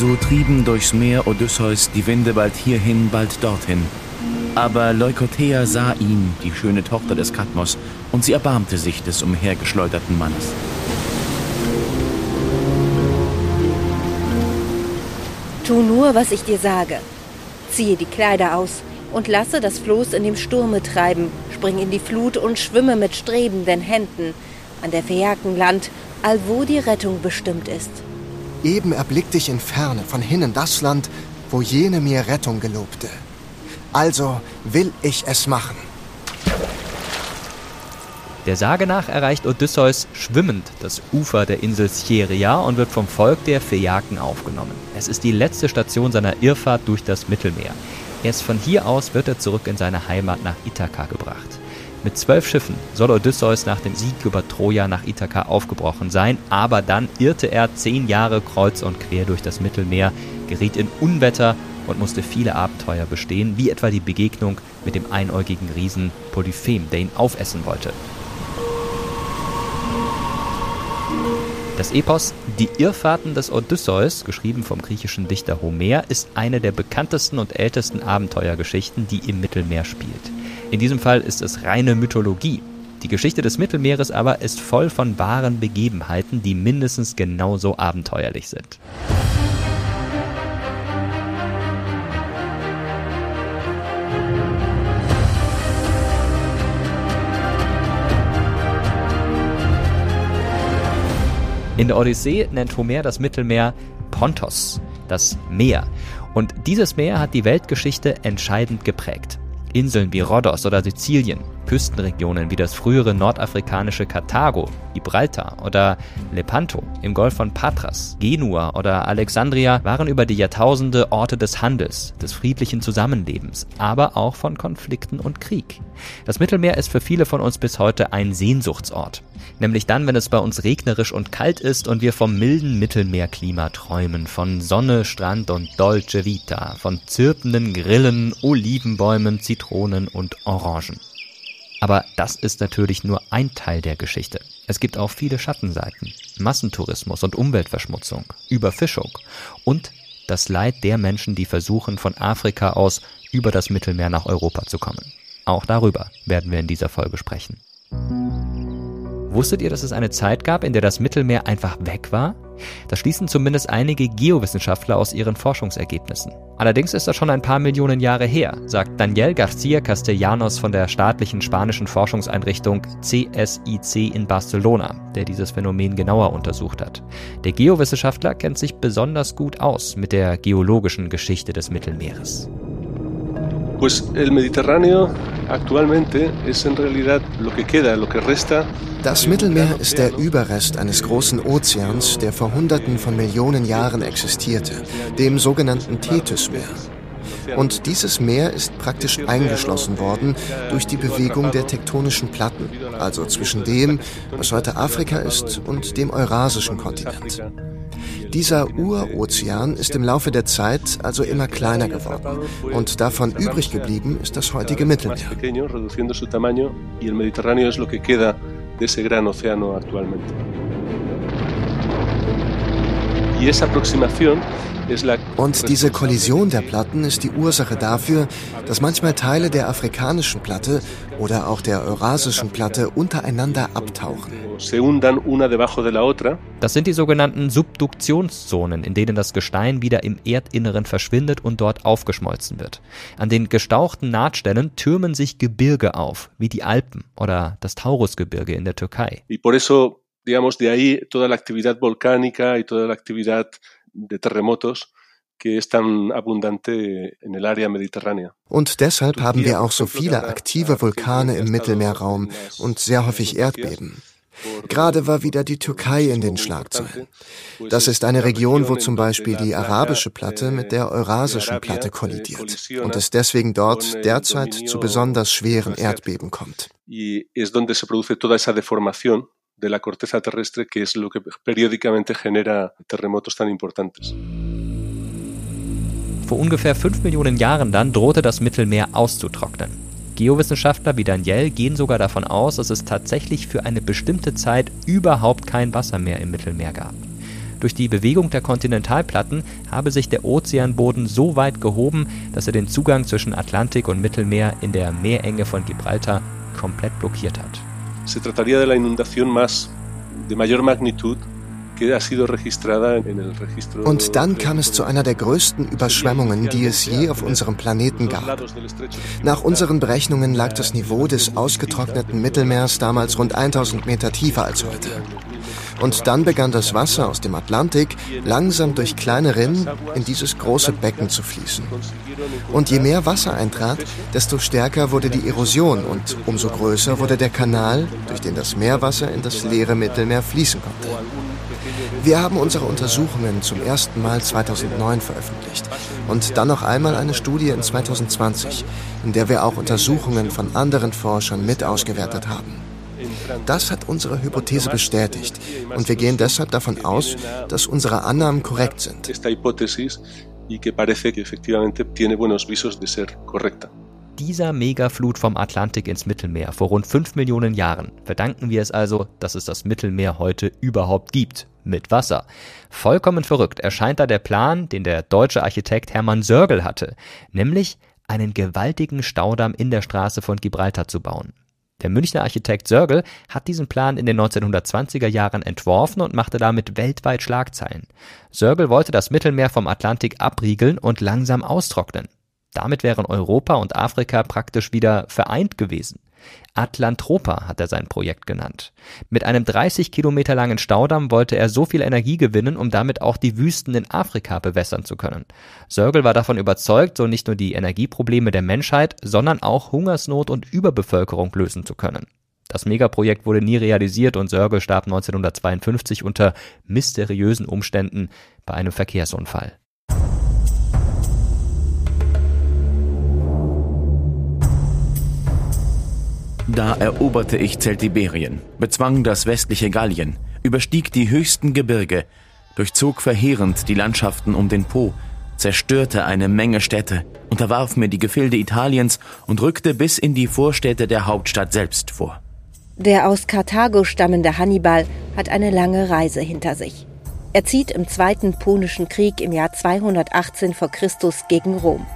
Also trieben durchs Meer Odysseus die Winde bald hierhin, bald dorthin. Aber Leukothea sah ihn, die schöne Tochter des Kadmos, und sie erbarmte sich des umhergeschleuderten Mannes. Tu nur, was ich dir sage. Ziehe die Kleider aus und lasse das Floß in dem Sturme treiben, spring in die Flut und schwimme mit strebenden Händen an der Phäakenland, allwo die Rettung bestimmt ist. Eben erblickte ich in Ferne von hinnen das Land, wo jene mir Rettung gelobte. Also will ich es machen. Der Sage nach erreicht Odysseus schwimmend das Ufer der Insel Scheria und wird vom Volk der Phäaken aufgenommen. Es ist die letzte Station seiner Irrfahrt durch das Mittelmeer. Erst von hier aus wird er zurück in seine Heimat nach Ithaka gebracht. Mit zwölf Schiffen soll Odysseus nach dem Sieg über Troja nach Ithaka aufgebrochen sein, aber dann irrte er zehn Jahre kreuz und quer durch das Mittelmeer, geriet in Unwetter und musste viele Abenteuer bestehen, wie etwa die Begegnung mit dem einäugigen Riesen Polyphem, der ihn aufessen wollte. Das Epos Die Irrfahrten des Odysseus, geschrieben vom griechischen Dichter Homer, ist eine der bekanntesten und ältesten Abenteuergeschichten, die im Mittelmeer spielt. In diesem Fall ist es reine Mythologie. Die Geschichte des Mittelmeeres aber ist voll von wahren Begebenheiten, die mindestens genauso abenteuerlich sind. In der Odyssee nennt Homer das Mittelmeer Pontos, das Meer. Und dieses Meer hat die Weltgeschichte entscheidend geprägt. Inseln wie Rhodos oder Sizilien, Küstenregionen wie das frühere nordafrikanische Karthago, Gibraltar oder Lepanto im Golf von Patras, Genua oder Alexandria waren über die Jahrtausende Orte des Handels, des friedlichen Zusammenlebens, aber auch von Konflikten und Krieg. Das Mittelmeer ist für viele von uns bis heute ein Sehnsuchtsort. Nämlich dann, wenn es bei uns regnerisch und kalt ist und wir vom milden Mittelmeerklima träumen, von Sonne, Strand und Dolce Vita, von zirpenden Grillen, Olivenbäumen, Zitronen und Orangen. Aber das ist natürlich nur ein Teil der Geschichte. Es gibt auch viele Schattenseiten. Massentourismus und Umweltverschmutzung, Überfischung und das Leid der Menschen, die versuchen, von Afrika aus über das Mittelmeer nach Europa zu kommen. Auch darüber werden wir in dieser Folge sprechen. Wusstet ihr, dass es eine Zeit gab, in der das Mittelmeer einfach weg war? Das schließen zumindest einige Geowissenschaftler aus ihren Forschungsergebnissen. Allerdings ist das schon ein paar Millionen Jahre her, sagt Daniel García Castellanos von der staatlichen spanischen Forschungseinrichtung CSIC in Barcelona, der dieses Phänomen genauer untersucht hat. Der Geowissenschaftler kennt sich besonders gut aus mit der geologischen Geschichte des Mittelmeeres. Pues el Mediterráneo actualmente es en realidad lo que queda, lo que resta. Das Mittelmeer ist der Überrest eines großen Ozeans, der vor Hunderten von Millionen Jahren existierte, dem sogenannten Tethysmeer. Und dieses Meer ist praktisch eingeschlossen worden durch die Bewegung der tektonischen Platten, also zwischen dem, was heute Afrika ist, und dem eurasischen Kontinent. Dieser Urozean ist im Laufe der Zeit also immer kleiner geworden und davon übrig geblieben ist das heutige Mittelmeer. Und diese Kollision der Platten ist die Ursache dafür, dass manchmal Teile der afrikanischen Platte oder auch der eurasischen Platte untereinander abtauchen. Das sind die sogenannten Subduktionszonen, in denen das Gestein wieder im Erdinneren verschwindet und dort aufgeschmolzen wird. An den gestauchten Nahtstellen türmen sich Gebirge auf, wie die Alpen oder das Taurusgebirge in der Türkei. Y por eso, digamos, de ahí toda la actividad volcánica y toda la actividad de terremotos que es tan abundante en el área mediterránea. Und deshalb haben wir auch so viele aktive Vulkane im Mittelmeerraum und sehr häufig Erdbeben. Gerade war wieder die Türkei in den Schlagzeilen. Das ist eine Region, wo zum Beispiel die arabische Platte mit der eurasischen Platte kollidiert und es deswegen dort derzeit zu besonders schweren Erdbeben kommt. Y es donde se produce toda esa deformación de la corteza terrestre, que es lo que periódicamente genera terremotos tan importantes. Vor ungefähr 5 Millionen Jahren dann drohte das Mittelmeer auszutrocknen. Geowissenschaftler wie Daniel gehen sogar davon aus, dass es tatsächlich für eine bestimmte Zeit überhaupt kein Wasser mehr im Mittelmeer gab. Durch die Bewegung der Kontinentalplatten habe sich der Ozeanboden so weit gehoben, dass er den Zugang zwischen Atlantik und Mittelmeer in der Meerenge von Gibraltar komplett blockiert hat. Se trataría de la inundación más de mayor magnitud und dann kam es zu einer der größten Überschwemmungen, die es je auf unserem Planeten gab. Nach unseren Berechnungen lag das Niveau des ausgetrockneten Mittelmeers damals rund 1000 Meter tiefer als heute. Und dann begann das Wasser aus dem Atlantik langsam durch kleine Rinnen in dieses große Becken zu fließen. Und je mehr Wasser eintrat, desto stärker wurde die Erosion und umso größer wurde der Kanal, durch den das Meerwasser in das leere Mittelmeer fließen konnte. Wir haben unsere Untersuchungen zum ersten Mal 2009 veröffentlicht und dann noch einmal eine Studie in 2020, in der wir auch Untersuchungen von anderen Forschern mit ausgewertet haben. Das hat unsere Hypothese bestätigt und wir gehen deshalb davon aus, dass unsere Annahmen korrekt sind. Dieser Megaflut vom Atlantik ins Mittelmeer vor rund 5 Millionen Jahren verdanken wir es also, dass es das Mittelmeer heute überhaupt gibt mit Wasser. Vollkommen verrückt erscheint da der Plan, den der deutsche Architekt Hermann Sörgel hatte, nämlich einen gewaltigen Staudamm in der Straße von Gibraltar zu bauen. Der Münchner Architekt Sörgel hat diesen Plan in den 1920er Jahren entworfen und machte damit weltweit Schlagzeilen. Sörgel wollte das Mittelmeer vom Atlantik abriegeln und langsam austrocknen. Damit wären Europa und Afrika praktisch wieder vereint gewesen. Atlantropa hat er sein Projekt genannt. Mit einem 30 Kilometer langen Staudamm wollte er so viel Energie gewinnen, um damit auch die Wüsten in Afrika bewässern zu können. Sörgel war davon überzeugt, so nicht nur die Energieprobleme der Menschheit, sondern auch Hungersnot und Überbevölkerung lösen zu können. Das Megaprojekt wurde nie realisiert und Sörgel starb 1952 unter mysteriösen Umständen bei einem Verkehrsunfall. Da eroberte ich Zeltiberien, bezwang das westliche Gallien, überstieg die höchsten Gebirge, durchzog verheerend die Landschaften um den Po, zerstörte eine Menge Städte, unterwarf mir die Gefilde Italiens und rückte bis in die Vorstädte der Hauptstadt selbst vor. Der aus Karthago stammende Hannibal hat eine lange Reise hinter sich. Er zieht im Zweiten Punischen Krieg im Jahr 218 v. Chr. gegen Rom.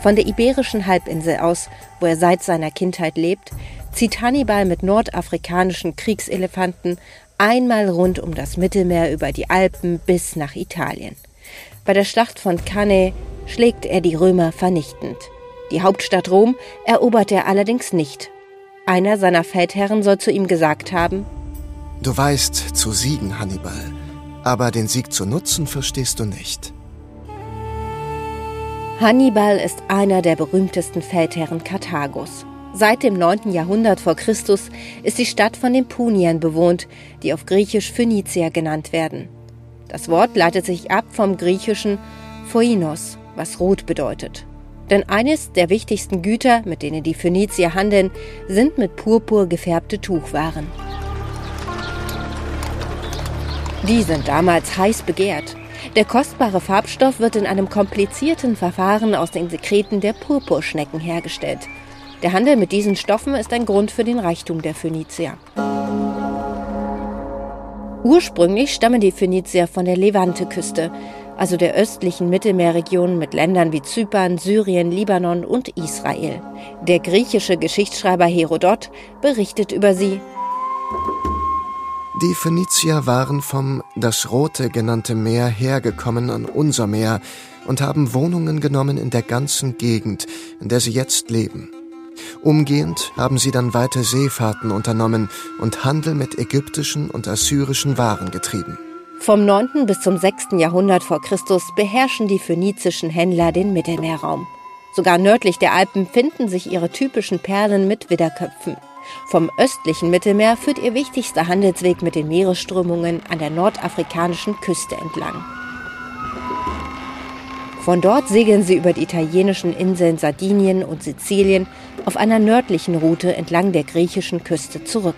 Von der iberischen Halbinsel aus, wo er seit seiner Kindheit lebt, zieht Hannibal mit nordafrikanischen Kriegselefanten einmal rund um das Mittelmeer über die Alpen bis nach Italien. Bei der Schlacht von Cannae schlägt er die Römer vernichtend. Die Hauptstadt Rom erobert er allerdings nicht. Einer seiner Feldherren soll zu ihm gesagt haben, Du weißt zu siegen, Hannibal, aber den Sieg zu nutzen verstehst du nicht. Hannibal ist einer der berühmtesten Feldherren Karthagos. Seit dem 9. Jahrhundert vor Christus ist die Stadt von den Puniern bewohnt, die auf Griechisch Phönizier genannt werden. Das Wort leitet sich ab vom griechischen Phoinos, was rot bedeutet. Denn eines der wichtigsten Güter, mit denen die Phönizier handeln, sind mit Purpur gefärbte Tuchwaren. Die sind damals heiß begehrt. Der kostbare Farbstoff wird in einem komplizierten Verfahren aus den Sekreten der Purpurschnecken hergestellt. Der Handel mit diesen Stoffen ist ein Grund für den Reichtum der Phönizier. Ursprünglich stammen die Phönizier von der Levante-Küste, also der östlichen Mittelmeerregion mit Ländern wie Zypern, Syrien, Libanon und Israel. Der griechische Geschichtsschreiber Herodot berichtet über sie. Die Phönizier waren vom das Rote genannte Meer hergekommen an unser Meer und haben Wohnungen genommen in der ganzen Gegend, in der sie jetzt leben. Umgehend haben sie dann weite Seefahrten unternommen und Handel mit ägyptischen und assyrischen Waren getrieben. Vom 9. bis zum 6. Jahrhundert vor Christus beherrschen die phönizischen Händler den Mittelmeerraum. Sogar nördlich der Alpen finden sich ihre typischen Perlen mit Widderköpfen. Vom östlichen Mittelmeer führt ihr wichtigster Handelsweg mit den Meeresströmungen an der nordafrikanischen Küste entlang. Von dort segeln sie über die italienischen Inseln Sardinien und Sizilien auf einer nördlichen Route entlang der griechischen Küste zurück.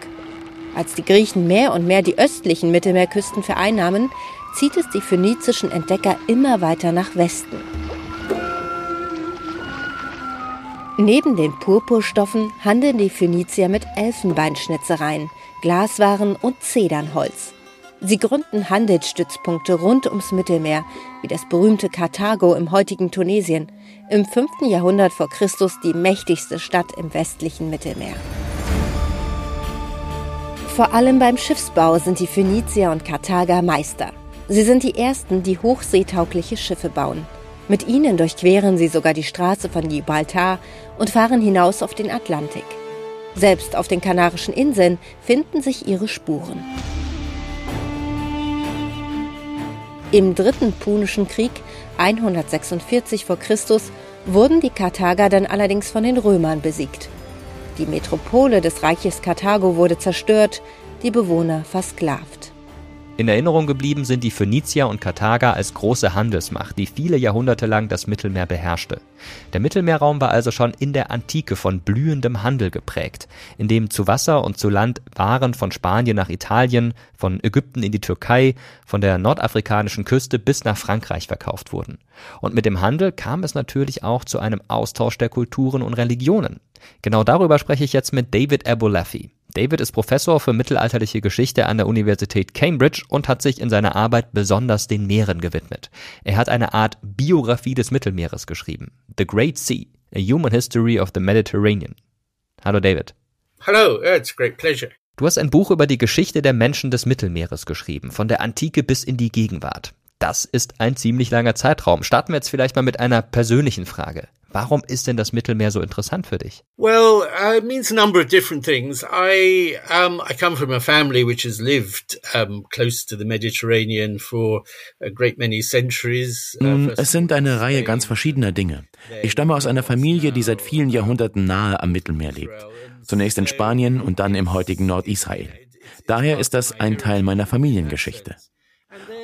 Als die Griechen mehr und mehr die östlichen Mittelmeerküsten vereinnahmen, zieht es die phönizischen Entdecker immer weiter nach Westen. Neben den Purpurstoffen handeln die Phönizier mit Elfenbeinschnitzereien, Glaswaren und Zedernholz. Sie gründen Handelsstützpunkte rund ums Mittelmeer, wie das berühmte Karthago im heutigen Tunesien, im 5. Jahrhundert vor Christus die mächtigste Stadt im westlichen Mittelmeer. Vor allem beim Schiffsbau sind die Phönizier und Karthager Meister. Sie sind die ersten, die hochseetaugliche Schiffe bauen. Mit ihnen durchqueren sie sogar die Straße von Gibraltar und fahren hinaus auf den Atlantik. Selbst auf den Kanarischen Inseln finden sich ihre Spuren. Im dritten Punischen Krieg 146 v. Chr. Wurden die Karthager dann allerdings von den Römern besiegt. Die Metropole des Reiches Karthago wurde zerstört, die Bewohner versklavt. In Erinnerung geblieben sind die Phönizier und Karthager als große Handelsmacht, die viele Jahrhunderte lang das Mittelmeer beherrschte. Der Mittelmeerraum war also schon in der Antike von blühendem Handel geprägt, in dem zu Wasser und zu Land Waren von Spanien nach Italien, von Ägypten in die Türkei, von der nordafrikanischen Küste bis nach Frankreich verkauft wurden. Und mit dem Handel kam es natürlich auch zu einem Austausch der Kulturen und Religionen. Genau darüber spreche ich jetzt mit David Abulafy. David ist Professor für mittelalterliche Geschichte an der Universität Cambridge und hat sich in seiner Arbeit besonders den Meeren gewidmet. Er hat eine Art Biografie des Mittelmeeres geschrieben. The Great Sea, A Human History of the Mediterranean. Hallo David. Hello, it's a great pleasure. Du hast ein Buch über die Geschichte der Menschen des Mittelmeeres geschrieben, von der Antike bis in die Gegenwart. Das ist ein ziemlich langer Zeitraum. Starten wir jetzt vielleicht mal mit einer persönlichen Frage. Warum ist denn das Mittelmeer so interessant für dich? Well, uh, it means a number of different things. I um, I come from a family which has lived um, close to the Mediterranean for a great many centuries. Uh, Nun, es sind eine Reihe ganz verschiedener Dinge. Ich stamme aus einer Familie, die seit vielen Jahrhunderten nahe am Mittelmeer lebt. Zunächst in Spanien und dann im heutigen Nordisrael. Daher ist das ein Teil meiner Familiengeschichte.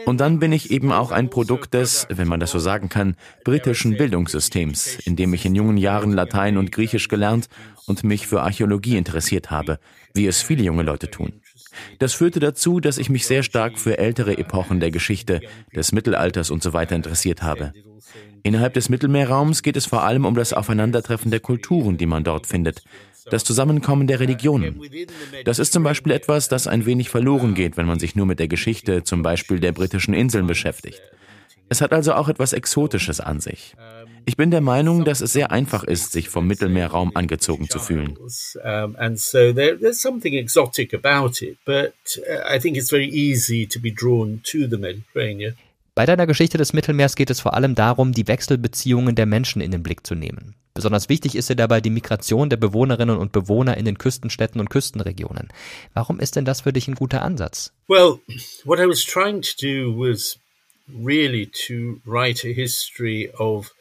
Und dann bin ich eben auch ein Produkt des, wenn man das so sagen kann, britischen Bildungssystems, in dem ich in jungen Jahren Latein und Griechisch gelernt und mich für Archäologie interessiert habe, wie es viele junge Leute tun. Das führte dazu, dass ich mich sehr stark für ältere Epochen der Geschichte, des Mittelalters und so weiter interessiert habe. Innerhalb des Mittelmeerraums geht es vor allem um das Aufeinandertreffen der Kulturen, die man dort findet, das Zusammenkommen der Religionen. Das ist zum Beispiel etwas, das ein wenig verloren geht, wenn man sich nur mit der Geschichte zum Beispiel der britischen Inseln beschäftigt. Es hat also auch etwas Exotisches an sich. Ich bin der Meinung, dass es sehr einfach ist, sich vom Mittelmeerraum angezogen zu fühlen. And so there's something exotic about it, but uh, I think it's very easy to be drawn to the Mediterranean. Bei deiner Geschichte des Mittelmeers geht es vor allem darum, die Wechselbeziehungen der Menschen in den Blick zu nehmen. Besonders wichtig ist dir dabei die Migration der Bewohnerinnen und Bewohner in den Küstenstädten und Küstenregionen. Warum ist denn das für dich ein guter Ansatz? Well, what I was trying to do was really to write a history of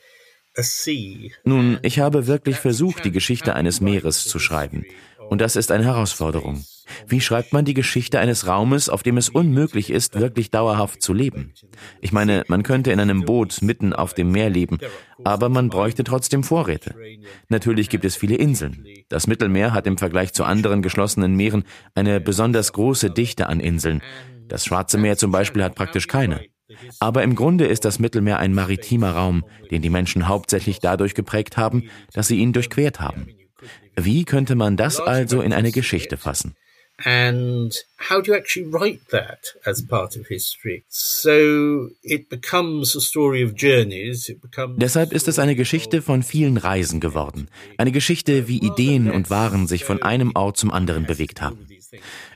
nun, ich habe wirklich versucht, die Geschichte eines Meeres zu schreiben. Und das ist eine Herausforderung. Wie schreibt man die Geschichte eines Raumes, auf dem es unmöglich ist, wirklich dauerhaft zu leben? Ich meine, man könnte in einem Boot mitten auf dem Meer leben, aber man bräuchte trotzdem Vorräte. Natürlich gibt es viele Inseln. Das Mittelmeer hat im Vergleich zu anderen geschlossenen Meeren eine besonders große Dichte an Inseln. Das Schwarze Meer zum Beispiel hat praktisch keine. Aber im Grunde ist das Mittelmeer ein maritimer Raum, den die Menschen hauptsächlich dadurch geprägt haben, dass sie ihn durchquert haben. Wie könnte man das also in eine Geschichte fassen? And how do you actually write that as part of history? So it becomes a story of journeys. It becomes Deshalb ist es eine Geschichte von vielen Reisen geworden. Eine Geschichte, wie Ideen und Waren sich von einem Ort zum anderen bewegt haben.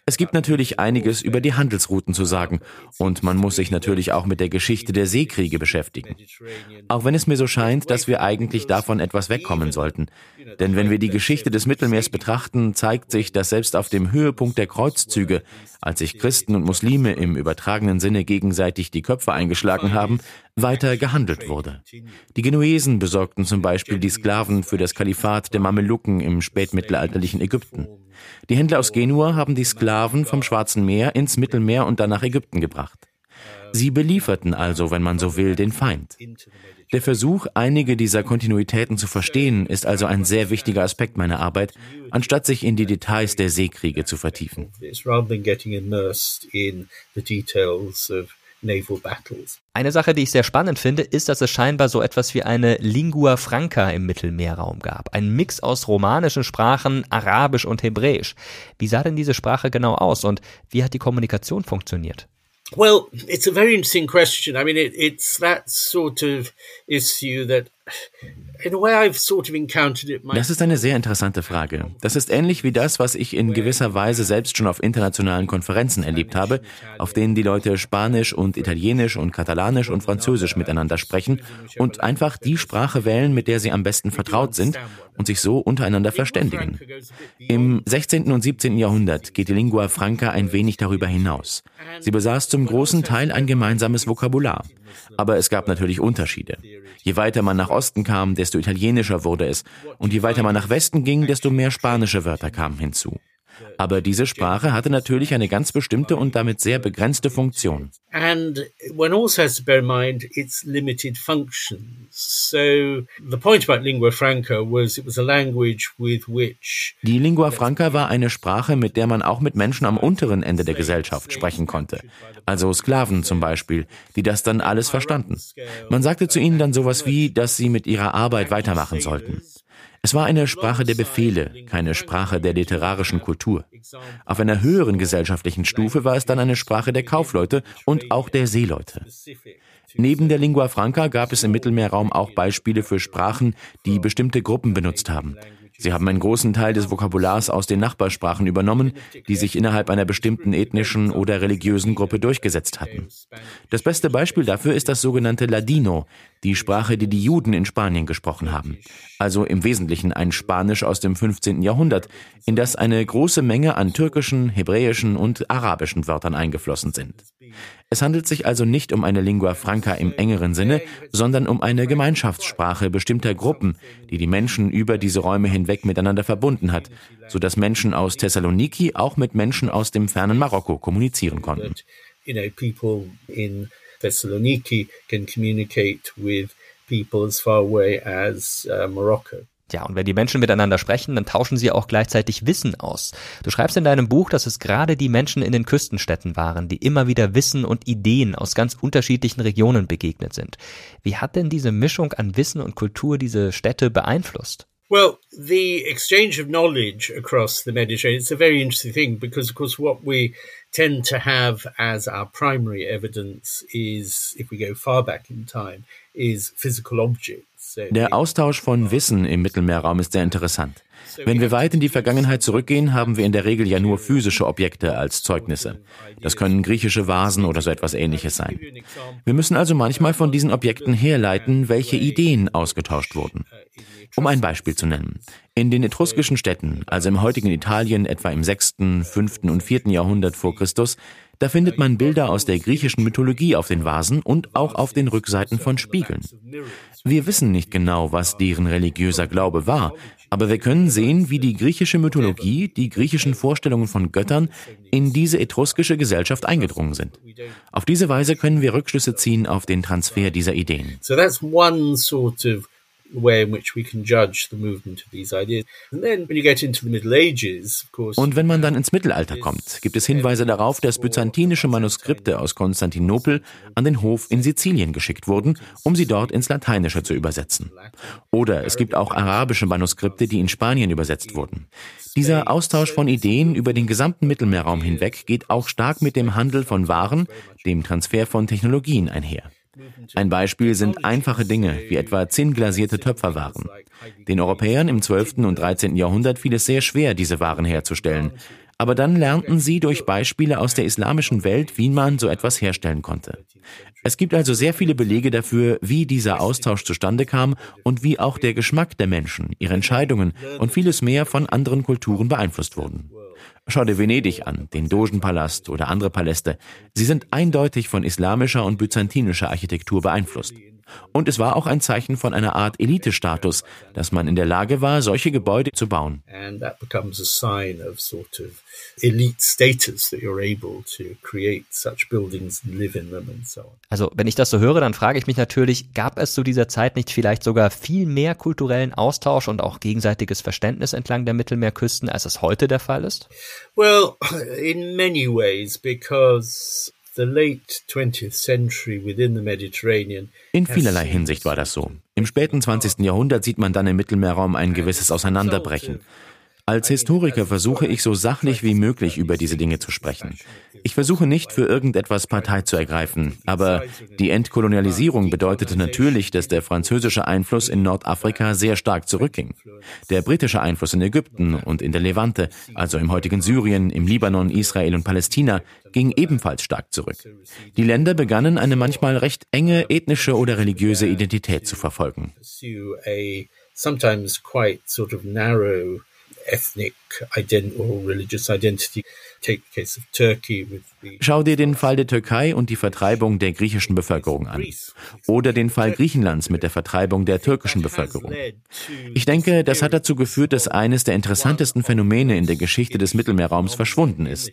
Es gibt natürlich einiges über die Handelsrouten zu sagen und man muss sich natürlich auch mit der Geschichte der Seekriege beschäftigen. Auch wenn es mir so scheint, dass wir eigentlich davon etwas wegkommen sollten. Denn wenn wir die Geschichte des Mittelmeers betrachten, zeigt sich, dass selbst auf dem Höhepunkt der Kreuzzüge, als sich Christen und Muslime im übertragenen Sinne gegenseitig die Köpfe eingeschlagen haben, weiter gehandelt wurde. Die Genuesen besorgten zum Beispiel die Sklaven für das Kalifat der Mamelucken im spätmittelalterlichen Ägypten. Die Händler aus Genua haben die Sklaven vom Schwarzen Meer ins Mittelmeer und dann nach Ägypten gebracht. Sie belieferten also, wenn man so will, den Feind. Der Versuch, einige dieser Kontinuitäten zu verstehen, ist also ein sehr wichtiger Aspekt meiner Arbeit, anstatt sich in die Details der Seekriege zu vertiefen. Eine Sache, die ich sehr spannend finde, ist, dass es scheinbar so etwas wie eine Lingua Franca im Mittelmeerraum gab. Ein Mix aus romanischen Sprachen, Arabisch und Hebräisch. Wie sah denn diese Sprache genau aus und wie hat die Kommunikation funktioniert? Well, it's a very interesting question. I mean, it, it's that sort of issue that das ist eine sehr interessante Frage. Das ist ähnlich wie das, was ich in gewisser Weise selbst schon auf internationalen Konferenzen erlebt habe, auf denen die Leute Spanisch und Italienisch und Katalanisch und Französisch miteinander sprechen und einfach die Sprache wählen, mit der sie am besten vertraut sind und sich so untereinander verständigen. Im 16. und 17. Jahrhundert geht die Lingua Franca ein wenig darüber hinaus. Sie besaß zum großen Teil ein gemeinsames Vokabular. Aber es gab natürlich Unterschiede. Je weiter man nach Osten kam, desto italienischer wurde es. Und je weiter man nach Westen ging, desto mehr spanische Wörter kamen hinzu. Aber diese Sprache hatte natürlich eine ganz bestimmte und damit sehr begrenzte Funktion. And one also has to bear in mind its limited functions. So the point about lingua franca was it was a language with which Die Lingua franca war eine Sprache, mit der man auch mit Menschen am unteren Ende der Gesellschaft sprechen konnte. Also Sklaven zum Beispiel, die das dann alles verstanden. Man sagte zu ihnen dann sowas wie, dass sie mit ihrer Arbeit weitermachen sollten. Es war eine Sprache der Befehle, keine Sprache der literarischen Kultur. Auf einer höheren gesellschaftlichen Stufe war es dann eine Sprache der Kaufleute und auch der Seeleute. Neben der Lingua Franca gab es im Mittelmeerraum auch Beispiele für Sprachen, die bestimmte Gruppen benutzt haben. Sie haben einen großen Teil des Vokabulars aus den Nachbarsprachen übernommen, die sich innerhalb einer bestimmten ethnischen oder religiösen Gruppe durchgesetzt hatten. Das beste Beispiel dafür ist das sogenannte Ladino, die Sprache, die die Juden in Spanien gesprochen haben. Also im Wesentlichen ein Spanisch aus dem 15. Jahrhundert, in das eine große Menge an türkischen, hebräischen und arabischen Wörtern eingeflossen sind. Es handelt sich also nicht um eine Lingua franca im engeren Sinne, sondern um eine Gemeinschaftssprache bestimmter Gruppen, die die Menschen über diese Räume hinweg miteinander verbunden hat, so dass Menschen aus Thessaloniki auch mit Menschen aus dem fernen Marokko kommunizieren konnten. Thessaloniki can communicate with people as far away as uh, Morocco. Ja, und wenn die Menschen miteinander sprechen, dann tauschen sie auch gleichzeitig Wissen aus. Du schreibst in deinem Buch, dass es gerade die Menschen in den Küstenstädten waren, die immer wieder Wissen und Ideen aus ganz unterschiedlichen Regionen begegnet sind. Wie hat denn diese Mischung an Wissen und Kultur diese Städte beeinflusst? Well, the exchange of knowledge across the Mediterranean is a very interesting thing because, of course, what we tend to have as our primary evidence is, if we go far back in time, is physical objects. Der Austausch von ah. Wissen im Mittelmeerraum ist sehr interessant. Wenn wir weit in die Vergangenheit zurückgehen, haben wir in der Regel ja nur physische Objekte als Zeugnisse. Das können griechische Vasen oder so etwas ähnliches sein. Wir müssen also manchmal von diesen Objekten herleiten, welche Ideen ausgetauscht wurden. Um ein Beispiel zu nennen. In den etruskischen Städten, also im heutigen Italien etwa im 6., 5. und 4. Jahrhundert vor Christus, da findet man Bilder aus der griechischen Mythologie auf den Vasen und auch auf den Rückseiten von Spiegeln. Wir wissen nicht genau, was deren religiöser Glaube war, aber wir können sehen, wie die griechische Mythologie, die griechischen Vorstellungen von Göttern in diese etruskische Gesellschaft eingedrungen sind. Auf diese Weise können wir Rückschlüsse ziehen auf den Transfer dieser Ideen. So way in which we can judge the movement of these ideas. And then when you get into the Middle Ages, of course. Und wenn man dann ins Mittelalter kommt, gibt es Hinweise darauf, dass byzantinische Manuskripte aus Konstantinopel an den Hof in Sizilien geschickt wurden, um sie dort ins Lateinische zu übersetzen. Oder es gibt auch arabische Manuskripte, die in Spanien übersetzt wurden. Dieser Austausch von Ideen über den gesamten Mittelmeerraum hinweg geht auch stark mit dem Handel von Waren, dem Transfer von Technologien einher. Ein Beispiel sind einfache Dinge, wie etwa zinnglasierte Töpferwaren. Den Europäern im 12. und 13. Jahrhundert fiel es sehr schwer, diese Waren herzustellen. Aber dann lernten sie durch Beispiele aus der islamischen Welt, wie man so etwas herstellen konnte. Es gibt also sehr viele Belege dafür, wie dieser Austausch zustande kam und wie auch der Geschmack der Menschen, ihre Entscheidungen und vieles mehr von anderen Kulturen beeinflusst wurden. Schau dir Venedig an, den Dogenpalast oder andere Paläste. Sie sind eindeutig von islamischer und byzantinischer Architektur beeinflusst. Und es war auch ein Zeichen von einer Art Elitestatus, dass man in der Lage war, solche Gebäude zu bauen. Also, wenn ich das so höre, dann frage ich mich natürlich, gab es zu dieser Zeit nicht vielleicht sogar viel mehr kulturellen Austausch und auch gegenseitiges Verständnis entlang der Mittelmeerküsten, als es heute der Fall ist? Well, in many ways, because in vielerlei Hinsicht war das so. Im späten 20. Jahrhundert sieht man dann im Mittelmeerraum ein gewisses Auseinanderbrechen. Als Historiker versuche ich so sachlich wie möglich über diese Dinge zu sprechen. Ich versuche nicht für irgendetwas Partei zu ergreifen, aber die Entkolonialisierung bedeutete natürlich, dass der französische Einfluss in Nordafrika sehr stark zurückging. Der britische Einfluss in Ägypten und in der Levante, also im heutigen Syrien, im Libanon, Israel und Palästina, ging ebenfalls stark zurück. Die Länder begannen eine manchmal recht enge ethnische oder religiöse Identität zu verfolgen. sometimes quite sort of narrow ethnic ident or religious identity. Take the case of Turkey with Schau dir den Fall der Türkei und die Vertreibung der griechischen Bevölkerung an. Oder den Fall Griechenlands mit der Vertreibung der türkischen Bevölkerung. Ich denke, das hat dazu geführt, dass eines der interessantesten Phänomene in der Geschichte des Mittelmeerraums verschwunden ist.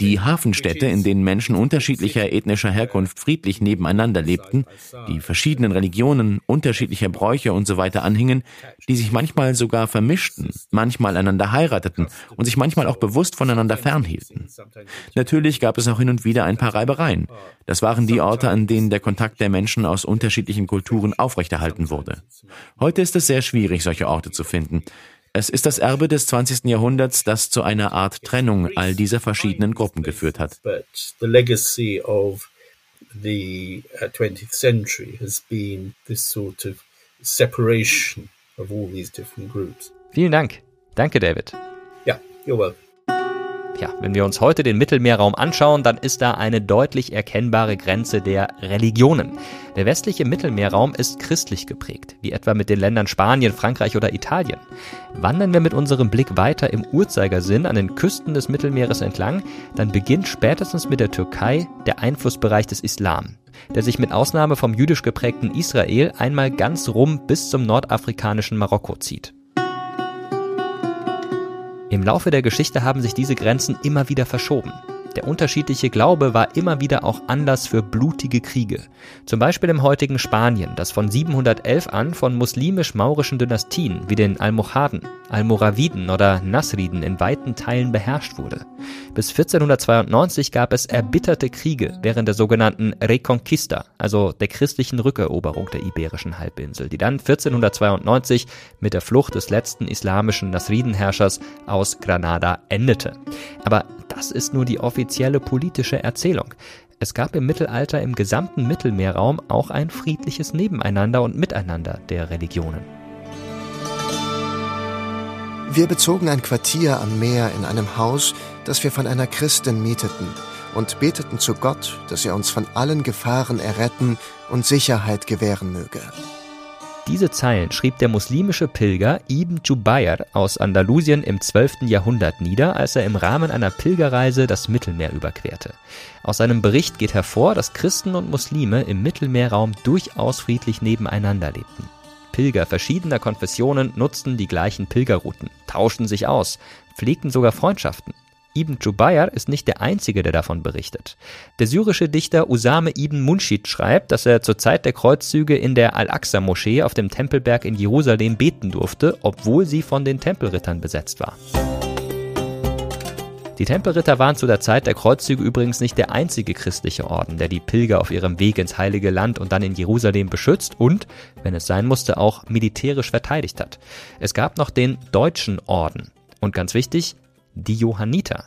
Die Hafenstädte, in denen Menschen unterschiedlicher ethnischer Herkunft friedlich nebeneinander lebten, die verschiedenen Religionen, unterschiedlicher Bräuche und so weiter anhingen, die sich manchmal sogar vermischten, manchmal einander heirateten und sich manchmal auch bewusst voneinander fernhielten. Natürlich gab es auch hin und wieder ein paar Reibereien. Das waren die Orte, an denen der Kontakt der Menschen aus unterschiedlichen Kulturen aufrechterhalten wurde. Heute ist es sehr schwierig, solche Orte zu finden. Es ist das Erbe des 20. Jahrhunderts, das zu einer Art Trennung all dieser verschiedenen Gruppen geführt hat. the 20th uh, century has been this sort of separation of all these different groups. Vielen Dank. Danke, David. Ja, you're welcome. Ja, wenn wir uns heute den Mittelmeerraum anschauen, dann ist da eine deutlich erkennbare Grenze der Religionen. Der westliche Mittelmeerraum ist christlich geprägt, wie etwa mit den Ländern Spanien, Frankreich oder Italien. Wandern wir mit unserem Blick weiter im Uhrzeigersinn an den Küsten des Mittelmeeres entlang, dann beginnt spätestens mit der Türkei der Einflussbereich des Islam, der sich mit Ausnahme vom jüdisch geprägten Israel einmal ganz rum bis zum nordafrikanischen Marokko zieht. Im Laufe der Geschichte haben sich diese Grenzen immer wieder verschoben. Der unterschiedliche Glaube war immer wieder auch Anlass für blutige Kriege. Zum Beispiel im heutigen Spanien, das von 711 an von muslimisch-maurischen Dynastien wie den Almohaden, Almoraviden oder Nasriden in weiten Teilen beherrscht wurde. Bis 1492 gab es erbitterte Kriege während der sogenannten Reconquista, also der christlichen Rückeroberung der iberischen Halbinsel, die dann 1492 mit der Flucht des letzten islamischen Nasridenherrschers aus Granada endete. Aber das ist nur die offizielle politische Erzählung. Es gab im Mittelalter im gesamten Mittelmeerraum auch ein friedliches Nebeneinander und Miteinander der Religionen. Wir bezogen ein Quartier am Meer in einem Haus, das wir von einer Christin mieteten, und beteten zu Gott, dass er uns von allen Gefahren erretten und Sicherheit gewähren möge. Diese Zeilen schrieb der muslimische Pilger Ibn Jubayr aus Andalusien im 12. Jahrhundert nieder, als er im Rahmen einer Pilgerreise das Mittelmeer überquerte. Aus seinem Bericht geht hervor, dass Christen und Muslime im Mittelmeerraum durchaus friedlich nebeneinander lebten. Pilger verschiedener Konfessionen nutzten die gleichen Pilgerrouten, tauschten sich aus, pflegten sogar Freundschaften. Ibn Jubayr ist nicht der einzige, der davon berichtet. Der syrische Dichter Usame ibn Munshid schreibt, dass er zur Zeit der Kreuzzüge in der Al-Aqsa-Moschee auf dem Tempelberg in Jerusalem beten durfte, obwohl sie von den Tempelrittern besetzt war. Die Tempelritter waren zu der Zeit der Kreuzzüge übrigens nicht der einzige christliche Orden, der die Pilger auf ihrem Weg ins Heilige Land und dann in Jerusalem beschützt und, wenn es sein musste, auch militärisch verteidigt hat. Es gab noch den Deutschen Orden. Und ganz wichtig, die Johanniter.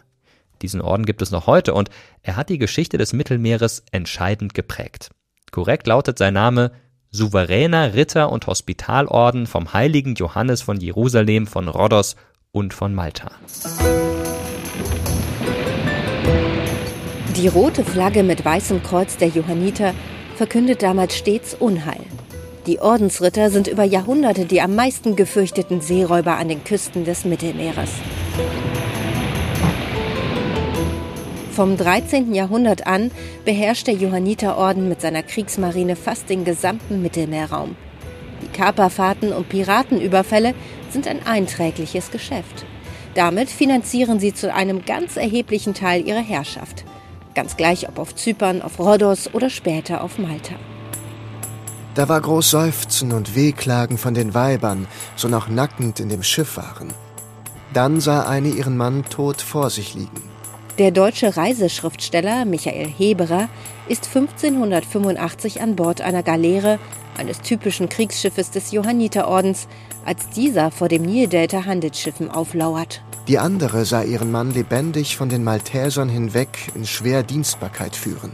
Diesen Orden gibt es noch heute und er hat die Geschichte des Mittelmeeres entscheidend geprägt. Korrekt lautet sein Name Souveräner Ritter und Hospitalorden vom heiligen Johannes von Jerusalem, von Rhodos und von Malta. Die rote Flagge mit weißem Kreuz der Johanniter verkündet damals stets Unheil. Die Ordensritter sind über Jahrhunderte die am meisten gefürchteten Seeräuber an den Küsten des Mittelmeeres. Vom 13. Jahrhundert an beherrscht der Johanniterorden mit seiner Kriegsmarine fast den gesamten Mittelmeerraum. Die Kaperfahrten und Piratenüberfälle sind ein einträgliches Geschäft. Damit finanzieren sie zu einem ganz erheblichen Teil ihre Herrschaft. Ganz gleich ob auf Zypern, auf Rhodos oder später auf Malta. Da war groß Seufzen und Wehklagen von den Weibern, so noch nackend in dem Schiff waren. Dann sah eine ihren Mann tot vor sich liegen. Der deutsche Reiseschriftsteller Michael Heberer ist 1585 an Bord einer Galeere eines typischen Kriegsschiffes des Johanniterordens, als dieser vor dem Nildelta Handelsschiffen auflauert. Die andere sah ihren Mann lebendig von den Maltesern hinweg in schwer Dienstbarkeit führen.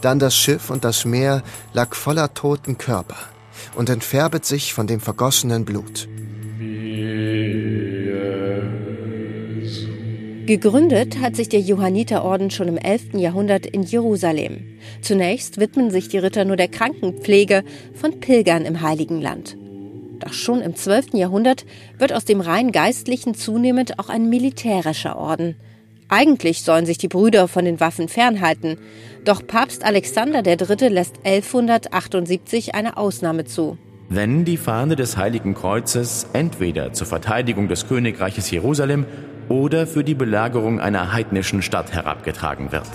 Dann das Schiff und das Meer lag voller toten Körper und entfärbet sich von dem vergossenen Blut. Gegründet hat sich der Johanniterorden schon im 11. Jahrhundert in Jerusalem. Zunächst widmen sich die Ritter nur der Krankenpflege von Pilgern im Heiligen Land. Doch schon im 12. Jahrhundert wird aus dem rein geistlichen zunehmend auch ein militärischer Orden. Eigentlich sollen sich die Brüder von den Waffen fernhalten, doch Papst Alexander III. lässt 1178 eine Ausnahme zu. Wenn die Fahne des Heiligen Kreuzes entweder zur Verteidigung des Königreiches Jerusalem oder für die Belagerung einer heidnischen Stadt herabgetragen wird.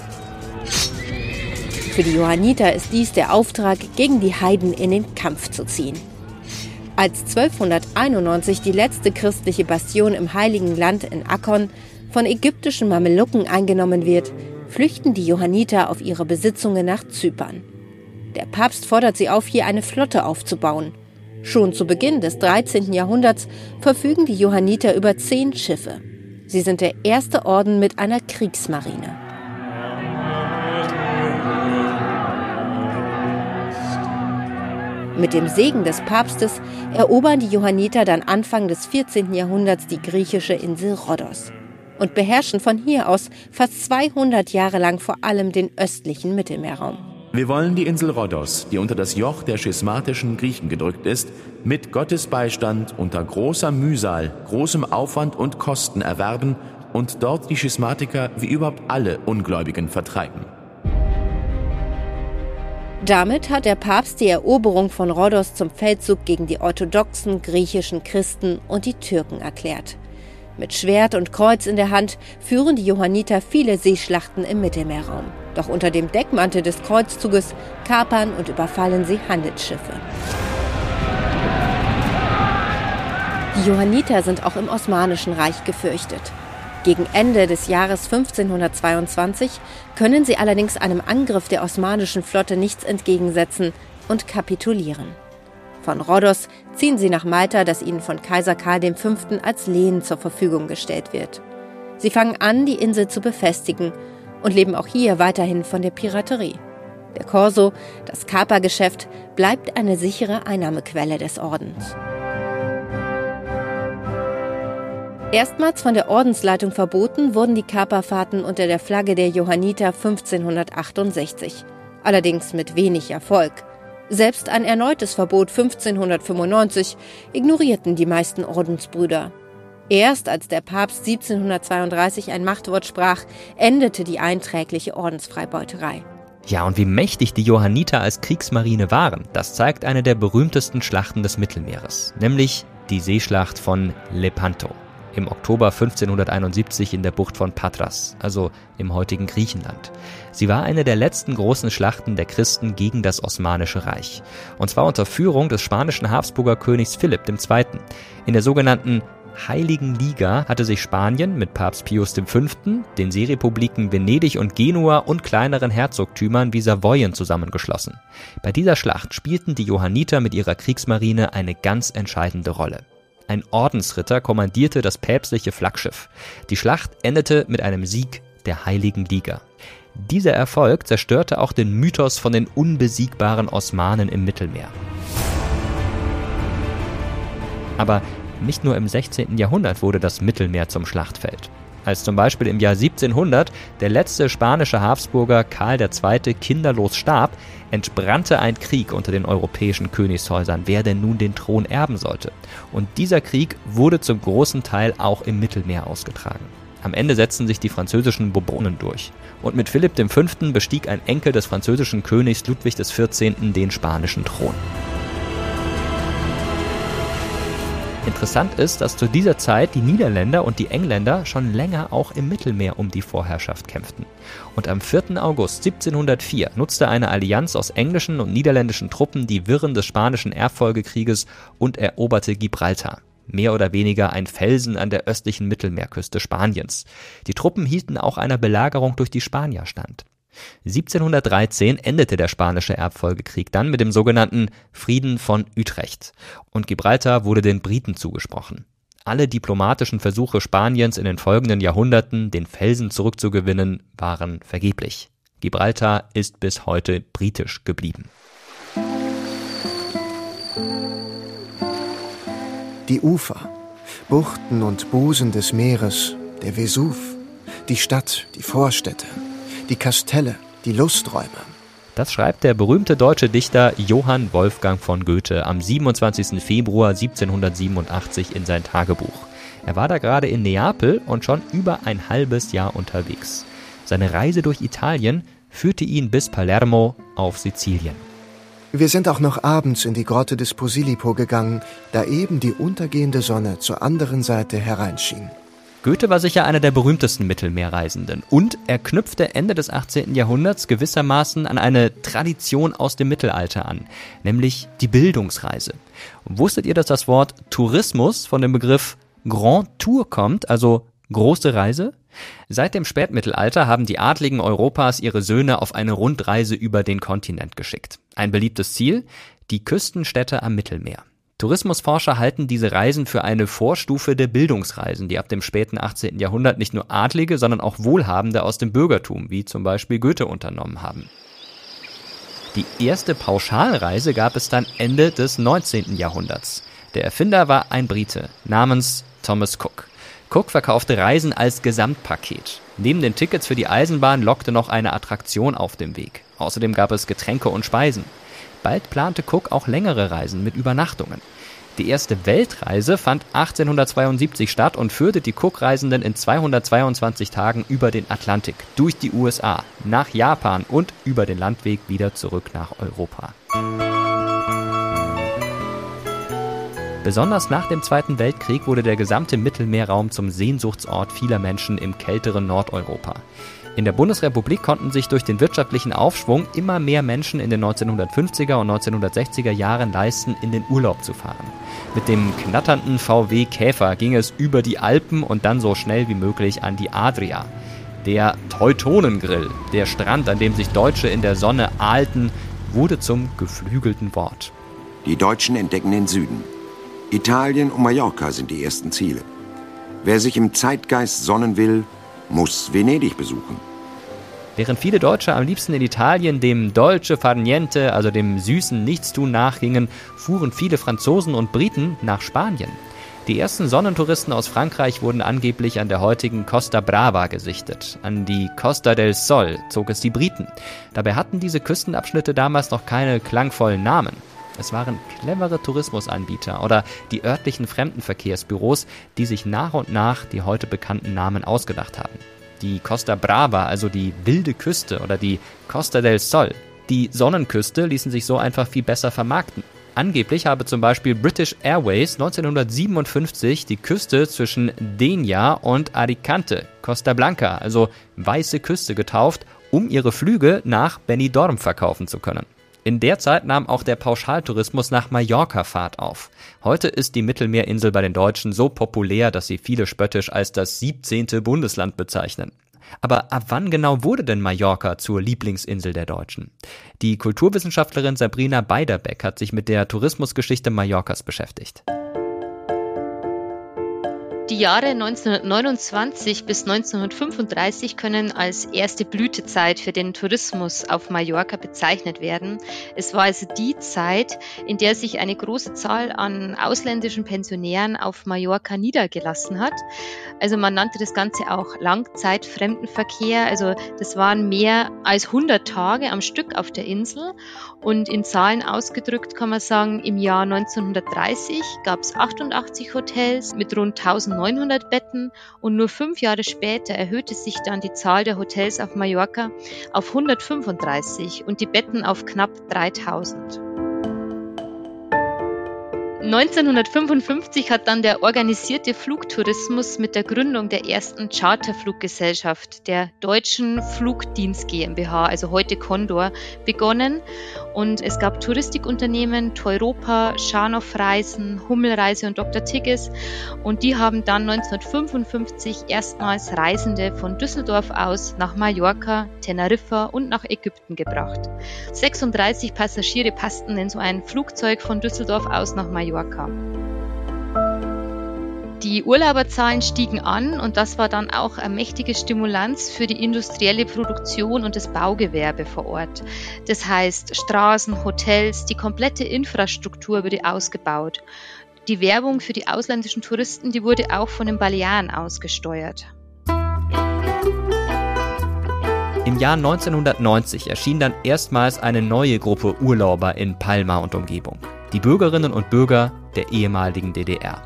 Für die Johanniter ist dies der Auftrag, gegen die Heiden in den Kampf zu ziehen. Als 1291 die letzte christliche Bastion im Heiligen Land in Akkon von ägyptischen Mamelucken eingenommen wird, flüchten die Johanniter auf ihre Besitzungen nach Zypern. Der Papst fordert sie auf, hier eine Flotte aufzubauen. Schon zu Beginn des 13. Jahrhunderts verfügen die Johanniter über zehn Schiffe. Sie sind der erste Orden mit einer Kriegsmarine. Mit dem Segen des Papstes erobern die Johanniter dann Anfang des 14. Jahrhunderts die griechische Insel Rhodos und beherrschen von hier aus fast 200 Jahre lang vor allem den östlichen Mittelmeerraum. Wir wollen die Insel Rhodos, die unter das Joch der schismatischen Griechen gedrückt ist, mit Gottes Beistand unter großer Mühsal, großem Aufwand und Kosten erwerben und dort die Schismatiker wie überhaupt alle Ungläubigen vertreiben. Damit hat der Papst die Eroberung von Rhodos zum Feldzug gegen die orthodoxen griechischen Christen und die Türken erklärt. Mit Schwert und Kreuz in der Hand führen die Johanniter viele Seeschlachten im Mittelmeerraum. Doch unter dem Deckmantel des Kreuzzuges kapern und überfallen sie Handelsschiffe. Die Johanniter sind auch im Osmanischen Reich gefürchtet. Gegen Ende des Jahres 1522 können sie allerdings einem Angriff der osmanischen Flotte nichts entgegensetzen und kapitulieren. Von Rhodos ziehen sie nach Malta, das ihnen von Kaiser Karl V. als Lehen zur Verfügung gestellt wird. Sie fangen an, die Insel zu befestigen und leben auch hier weiterhin von der Piraterie. Der Corso, das Kapergeschäft, bleibt eine sichere Einnahmequelle des Ordens. Erstmals von der Ordensleitung verboten wurden die Kaperfahrten unter der Flagge der Johanniter 1568. Allerdings mit wenig Erfolg. Selbst ein erneutes Verbot 1595 ignorierten die meisten Ordensbrüder. Erst als der Papst 1732 ein Machtwort sprach, endete die einträgliche Ordensfreibeuterei. Ja, und wie mächtig die Johanniter als Kriegsmarine waren, das zeigt eine der berühmtesten Schlachten des Mittelmeeres, nämlich die Seeschlacht von Lepanto im Oktober 1571 in der Bucht von Patras, also im heutigen Griechenland. Sie war eine der letzten großen Schlachten der Christen gegen das Osmanische Reich. Und zwar unter Führung des spanischen Habsburger Königs Philipp II. In der sogenannten Heiligen Liga hatte sich Spanien mit Papst Pius V., den Seerepubliken Venedig und Genua und kleineren Herzogtümern wie Savoyen zusammengeschlossen. Bei dieser Schlacht spielten die Johanniter mit ihrer Kriegsmarine eine ganz entscheidende Rolle. Ein Ordensritter kommandierte das päpstliche Flaggschiff. Die Schlacht endete mit einem Sieg der Heiligen Liga. Dieser Erfolg zerstörte auch den Mythos von den unbesiegbaren Osmanen im Mittelmeer. Aber nicht nur im 16. Jahrhundert wurde das Mittelmeer zum Schlachtfeld. Als zum Beispiel im Jahr 1700 der letzte spanische Habsburger Karl II. kinderlos starb, entbrannte ein Krieg unter den europäischen Königshäusern, wer denn nun den Thron erben sollte. Und dieser Krieg wurde zum großen Teil auch im Mittelmeer ausgetragen. Am Ende setzten sich die französischen Bourbonen durch. Und mit Philipp V. bestieg ein Enkel des französischen Königs Ludwig XIV. den spanischen Thron. Interessant ist, dass zu dieser Zeit die Niederländer und die Engländer schon länger auch im Mittelmeer um die Vorherrschaft kämpften. Und am 4. August 1704 nutzte eine Allianz aus englischen und niederländischen Truppen die Wirren des spanischen Erbfolgekrieges und eroberte Gibraltar mehr oder weniger ein Felsen an der östlichen Mittelmeerküste Spaniens. Die Truppen hielten auch einer Belagerung durch die Spanier stand. 1713 endete der spanische Erbfolgekrieg dann mit dem sogenannten Frieden von Utrecht und Gibraltar wurde den Briten zugesprochen. Alle diplomatischen Versuche Spaniens in den folgenden Jahrhunderten, den Felsen zurückzugewinnen, waren vergeblich. Gibraltar ist bis heute britisch geblieben. Die Ufer, Buchten und Busen des Meeres, der Vesuv, die Stadt, die Vorstädte, die Kastelle, die Lusträume. Das schreibt der berühmte deutsche Dichter Johann Wolfgang von Goethe am 27. Februar 1787 in sein Tagebuch. Er war da gerade in Neapel und schon über ein halbes Jahr unterwegs. Seine Reise durch Italien führte ihn bis Palermo auf Sizilien. Wir sind auch noch abends in die Grotte des Posillipo gegangen, da eben die untergehende Sonne zur anderen Seite hereinschien. Goethe war sicher einer der berühmtesten Mittelmeerreisenden und er knüpfte Ende des 18. Jahrhunderts gewissermaßen an eine Tradition aus dem Mittelalter an, nämlich die Bildungsreise. wusstet ihr, dass das Wort Tourismus von dem Begriff Grand Tour kommt, also große Reise? Seit dem Spätmittelalter haben die Adligen Europas ihre Söhne auf eine Rundreise über den Kontinent geschickt. Ein beliebtes Ziel? Die Küstenstädte am Mittelmeer. Tourismusforscher halten diese Reisen für eine Vorstufe der Bildungsreisen, die ab dem späten 18. Jahrhundert nicht nur Adlige, sondern auch Wohlhabende aus dem Bürgertum, wie zum Beispiel Goethe, unternommen haben. Die erste Pauschalreise gab es dann Ende des 19. Jahrhunderts. Der Erfinder war ein Brite namens Thomas Cook. Cook verkaufte Reisen als Gesamtpaket. Neben den Tickets für die Eisenbahn lockte noch eine Attraktion auf dem Weg. Außerdem gab es Getränke und Speisen. Bald plante Cook auch längere Reisen mit Übernachtungen. Die erste Weltreise fand 1872 statt und führte die Cook-Reisenden in 222 Tagen über den Atlantik, durch die USA, nach Japan und über den Landweg wieder zurück nach Europa. Besonders nach dem Zweiten Weltkrieg wurde der gesamte Mittelmeerraum zum Sehnsuchtsort vieler Menschen im kälteren Nordeuropa. In der Bundesrepublik konnten sich durch den wirtschaftlichen Aufschwung immer mehr Menschen in den 1950er und 1960er Jahren leisten, in den Urlaub zu fahren. Mit dem knatternden VW Käfer ging es über die Alpen und dann so schnell wie möglich an die Adria. Der Teutonengrill, der Strand, an dem sich Deutsche in der Sonne ahlten, wurde zum geflügelten Wort. Die Deutschen entdecken den Süden. Italien und Mallorca sind die ersten Ziele. Wer sich im Zeitgeist sonnen will, muss Venedig besuchen. Während viele Deutsche am liebsten in Italien dem Dolce far niente, also dem süßen Nichtstun nachgingen, fuhren viele Franzosen und Briten nach Spanien. Die ersten Sonnentouristen aus Frankreich wurden angeblich an der heutigen Costa Brava gesichtet. An die Costa del Sol zog es die Briten. Dabei hatten diese Küstenabschnitte damals noch keine klangvollen Namen. Es waren clevere Tourismusanbieter oder die örtlichen Fremdenverkehrsbüros, die sich nach und nach die heute bekannten Namen ausgedacht haben. Die Costa Brava, also die wilde Küste oder die Costa del Sol. Die Sonnenküste ließen sich so einfach viel besser vermarkten. Angeblich habe zum Beispiel British Airways 1957 die Küste zwischen Denia und Alicante, Costa Blanca, also weiße Küste getauft, um ihre Flüge nach Benidorm verkaufen zu können. In der Zeit nahm auch der Pauschaltourismus nach Mallorca Fahrt auf. Heute ist die Mittelmeerinsel bei den Deutschen so populär, dass sie viele spöttisch als das 17. Bundesland bezeichnen. Aber ab wann genau wurde denn Mallorca zur Lieblingsinsel der Deutschen? Die Kulturwissenschaftlerin Sabrina Beiderbeck hat sich mit der Tourismusgeschichte Mallorcas beschäftigt. Die Jahre 1929 bis 1935 können als erste Blütezeit für den Tourismus auf Mallorca bezeichnet werden. Es war also die Zeit, in der sich eine große Zahl an ausländischen Pensionären auf Mallorca niedergelassen hat. Also man nannte das Ganze auch Langzeitfremdenverkehr. Also das waren mehr als 100 Tage am Stück auf der Insel. Und in Zahlen ausgedrückt kann man sagen, im Jahr 1930 gab es 88 Hotels mit rund 1000 900 Betten und nur fünf Jahre später erhöhte sich dann die Zahl der Hotels auf Mallorca auf 135 und die Betten auf knapp 3000. 1955 hat dann der organisierte Flugtourismus mit der Gründung der ersten Charterfluggesellschaft, der Deutschen Flugdienst GmbH, also heute Condor, begonnen. Und es gab Touristikunternehmen, Teuropa, Scharnow Reisen, Hummelreise und Dr. Tigges. Und die haben dann 1955 erstmals Reisende von Düsseldorf aus nach Mallorca, Teneriffa und nach Ägypten gebracht. 36 Passagiere passten in so ein Flugzeug von Düsseldorf aus nach Mallorca. Die Urlauberzahlen stiegen an und das war dann auch eine mächtige Stimulanz für die industrielle Produktion und das Baugewerbe vor Ort. Das heißt, Straßen, Hotels, die komplette Infrastruktur wurde ausgebaut. Die Werbung für die ausländischen Touristen, die wurde auch von den Balearen ausgesteuert. Im Jahr 1990 erschien dann erstmals eine neue Gruppe Urlauber in Palma und Umgebung die Bürgerinnen und Bürger der ehemaligen DDR.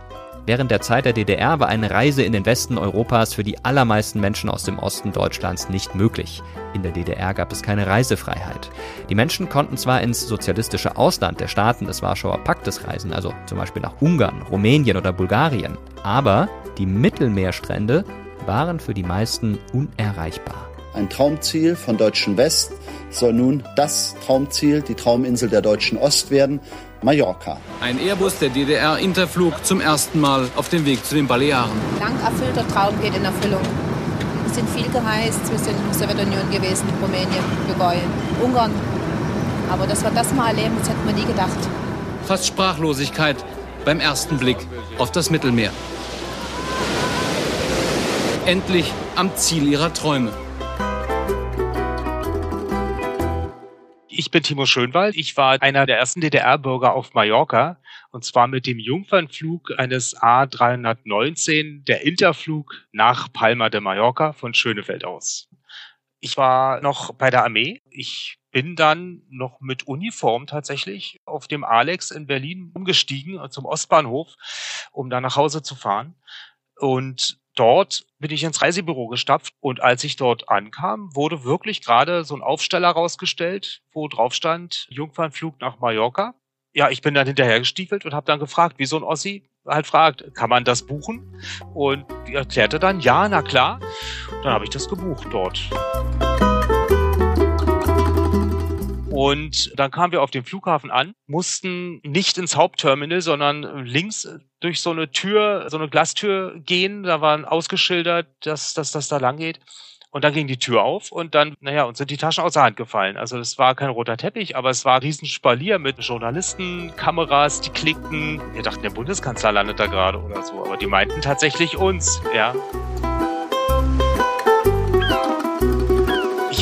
Während der Zeit der DDR war eine Reise in den Westen Europas für die allermeisten Menschen aus dem Osten Deutschlands nicht möglich. In der DDR gab es keine Reisefreiheit. Die Menschen konnten zwar ins sozialistische Ausland der Staaten des Warschauer Paktes reisen, also zum Beispiel nach Ungarn, Rumänien oder Bulgarien, aber die Mittelmeerstrände waren für die meisten unerreichbar. Ein Traumziel von Deutschen West soll nun das Traumziel, die Trauminsel der Deutschen Ost werden, Mallorca. Ein Airbus der DDR Interflug zum ersten Mal auf dem Weg zu den Balearen. Lang erfüllter Traum geht in Erfüllung. Wir sind viel gereist, wir sind in der Sowjetunion gewesen, Rumänien, Bulgarien, Ungarn. Aber dass wir das mal erleben, das hätten wir nie gedacht. Fast Sprachlosigkeit beim ersten Blick auf das Mittelmeer. Endlich am Ziel ihrer Träume. Ich bin Timo Schönwald. Ich war einer der ersten DDR-Bürger auf Mallorca und zwar mit dem Jungfernflug eines A319, der Interflug nach Palma de Mallorca von Schönefeld aus. Ich war noch bei der Armee. Ich bin dann noch mit Uniform tatsächlich auf dem Alex in Berlin umgestiegen zum Ostbahnhof, um da nach Hause zu fahren. Und dort bin ich ins Reisebüro gestapft und als ich dort ankam, wurde wirklich gerade so ein Aufsteller rausgestellt, wo drauf stand Jungfernflug nach Mallorca. Ja, ich bin dann hinterhergestiefelt und habe dann gefragt, wie so ein Ossi halt fragt, kann man das buchen? Und die erklärte dann, ja, na klar. Dann habe ich das gebucht dort. Und dann kamen wir auf dem Flughafen an, mussten nicht ins Hauptterminal, sondern links durch so eine Tür, so eine Glastür gehen. Da waren ausgeschildert, dass, dass das da lang geht. Und dann ging die Tür auf und dann, naja, uns sind die Taschen aus der Hand gefallen. Also es war kein roter Teppich, aber es war ein Riesenspalier mit Journalisten, Kameras, die klickten. Wir dachten, der Bundeskanzler landet da gerade oder so, aber die meinten tatsächlich uns, ja.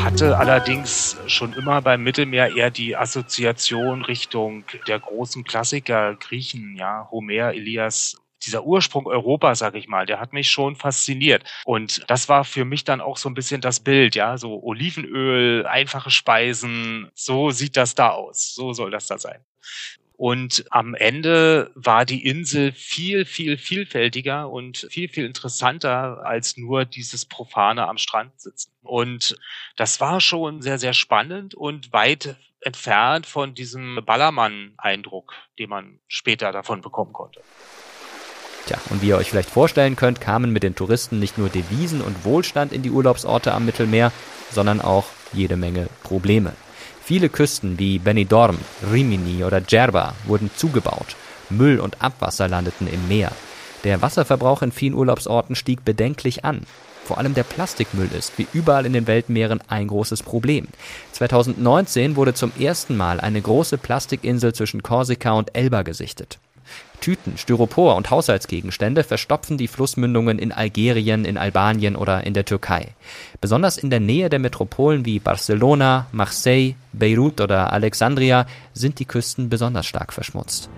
Hatte allerdings schon immer beim Mittelmeer eher die Assoziation Richtung der großen Klassiker Griechen, ja, Homer, Elias, dieser Ursprung Europas, sag ich mal, der hat mich schon fasziniert. Und das war für mich dann auch so ein bisschen das Bild, ja, so Olivenöl, einfache Speisen, so sieht das da aus, so soll das da sein. Und am Ende war die Insel viel, viel vielfältiger und viel, viel interessanter als nur dieses Profane am Strand sitzen. Und das war schon sehr, sehr spannend und weit entfernt von diesem Ballermann-Eindruck, den man später davon bekommen konnte. Tja, und wie ihr euch vielleicht vorstellen könnt, kamen mit den Touristen nicht nur Devisen und Wohlstand in die Urlaubsorte am Mittelmeer, sondern auch jede Menge Probleme. Viele Küsten wie Benidorm, Rimini oder Djerba wurden zugebaut. Müll und Abwasser landeten im Meer. Der Wasserverbrauch in vielen Urlaubsorten stieg bedenklich an. Vor allem der Plastikmüll ist, wie überall in den Weltmeeren, ein großes Problem. 2019 wurde zum ersten Mal eine große Plastikinsel zwischen Korsika und Elba gesichtet. Tüten, Styropor und Haushaltsgegenstände verstopfen die Flussmündungen in Algerien, in Albanien oder in der Türkei. Besonders in der Nähe der Metropolen wie Barcelona, Marseille, Beirut oder Alexandria sind die Küsten besonders stark verschmutzt.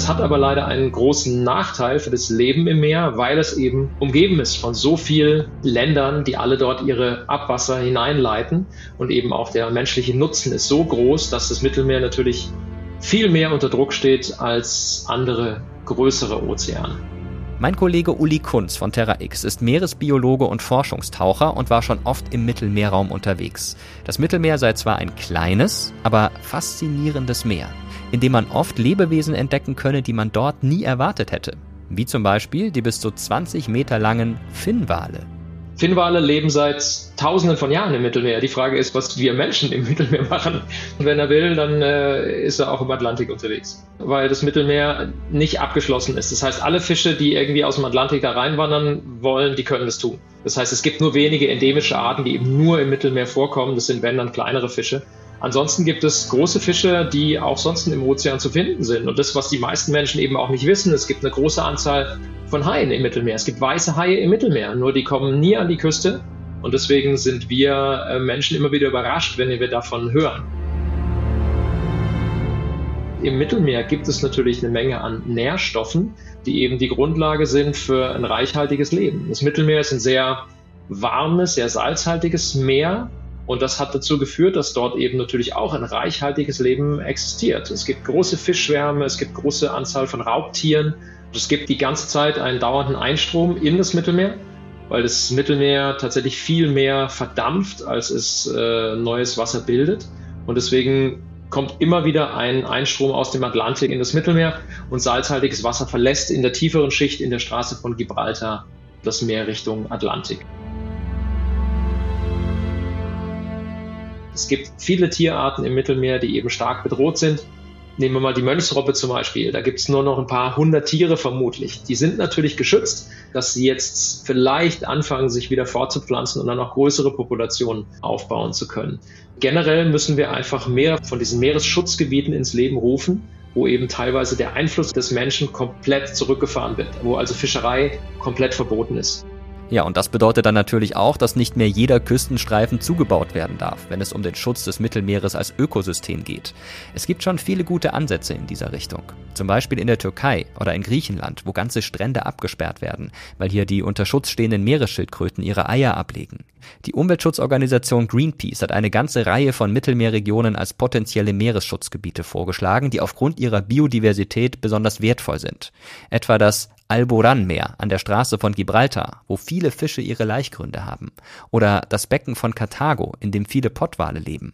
Es hat aber leider einen großen Nachteil für das Leben im Meer, weil es eben umgeben ist von so vielen Ländern, die alle dort ihre Abwasser hineinleiten. Und eben auch der menschliche Nutzen ist so groß, dass das Mittelmeer natürlich viel mehr unter Druck steht als andere größere Ozeane. Mein Kollege Uli Kunz von Terra X ist Meeresbiologe und Forschungstaucher und war schon oft im Mittelmeerraum unterwegs. Das Mittelmeer sei zwar ein kleines, aber faszinierendes Meer. in dem man oft Lebewesen entdecken könne, die man dort nie erwartet hätte. Wie zum Beispiel die bis zu 20 Meter langen Finnwale. Finnwale leben seit Tausenden von Jahren im Mittelmeer. Die Frage ist, was wir Menschen im Mittelmeer machen. Und wenn er will, dann äh, ist er auch im Atlantik unterwegs, weil das Mittelmeer nicht abgeschlossen ist. Das heißt, alle Fische, die irgendwie aus dem Atlantik da reinwandern wollen, die können das tun. Das heißt, es gibt nur wenige endemische Arten, die eben nur im Mittelmeer vorkommen. Das sind, wenn dann, kleinere Fische. Ansonsten gibt es große Fische, die auch sonst im Ozean zu finden sind. Und das, was die meisten Menschen eben auch nicht wissen, es gibt eine große Anzahl von Haien im Mittelmeer. Es gibt weiße Haie im Mittelmeer, nur die kommen nie an die Küste. Und deswegen sind wir äh, Menschen immer wieder überrascht, wenn wir davon hören. Im Mittelmeer gibt es natürlich eine Menge an Nährstoffen, die eben die Grundlage sind für ein reichhaltiges Leben. Das Mittelmeer ist ein sehr warmes, sehr salzhaltiges Meer und das hat dazu geführt, dass dort eben natürlich auch ein reichhaltiges Leben existiert. Es gibt große Fischschwärme, es gibt große Anzahl von Raubtieren. Es gibt die ganze Zeit einen dauernden Einstrom in das Mittelmeer, weil das Mittelmeer tatsächlich viel mehr verdampft, als es äh, neues Wasser bildet. Und deswegen kommt immer wieder ein Einstrom aus dem Atlantik in das Mittelmeer und salzhaltiges Wasser verlässt in der tieferen Schicht in der Straße von Gibraltar das Meer Richtung Atlantik. Es gibt viele Tierarten im Mittelmeer, die eben stark bedroht sind. Nehmen wir mal die Mönchsrobbe zum Beispiel. Da gibt es nur noch ein paar hundert Tiere vermutlich. Die sind natürlich geschützt, dass sie jetzt vielleicht anfangen, sich wieder fortzupflanzen und dann auch größere Populationen aufbauen zu können. Generell müssen wir einfach mehr von diesen Meeresschutzgebieten ins Leben rufen, wo eben teilweise der Einfluss des Menschen komplett zurückgefahren wird, wo also Fischerei komplett verboten ist. Ja, und das bedeutet dann natürlich auch, dass nicht mehr jeder Küstenstreifen zugebaut werden darf, wenn es um den Schutz des Mittelmeeres als Ökosystem geht. Es gibt schon viele gute Ansätze in dieser Richtung. Zum Beispiel in der Türkei oder in Griechenland, wo ganze Strände abgesperrt werden, weil hier die unter Schutz stehenden Meeresschildkröten ihre Eier ablegen. Die Umweltschutzorganisation Greenpeace hat eine ganze Reihe von Mittelmeerregionen als potenzielle Meeresschutzgebiete vorgeschlagen, die aufgrund ihrer Biodiversität besonders wertvoll sind. Etwa das Alboran-Meer an der Straße von Gibraltar, wo viele Fische ihre Laichgründe haben. Oder das Becken von Karthago, in dem viele Pottwale leben.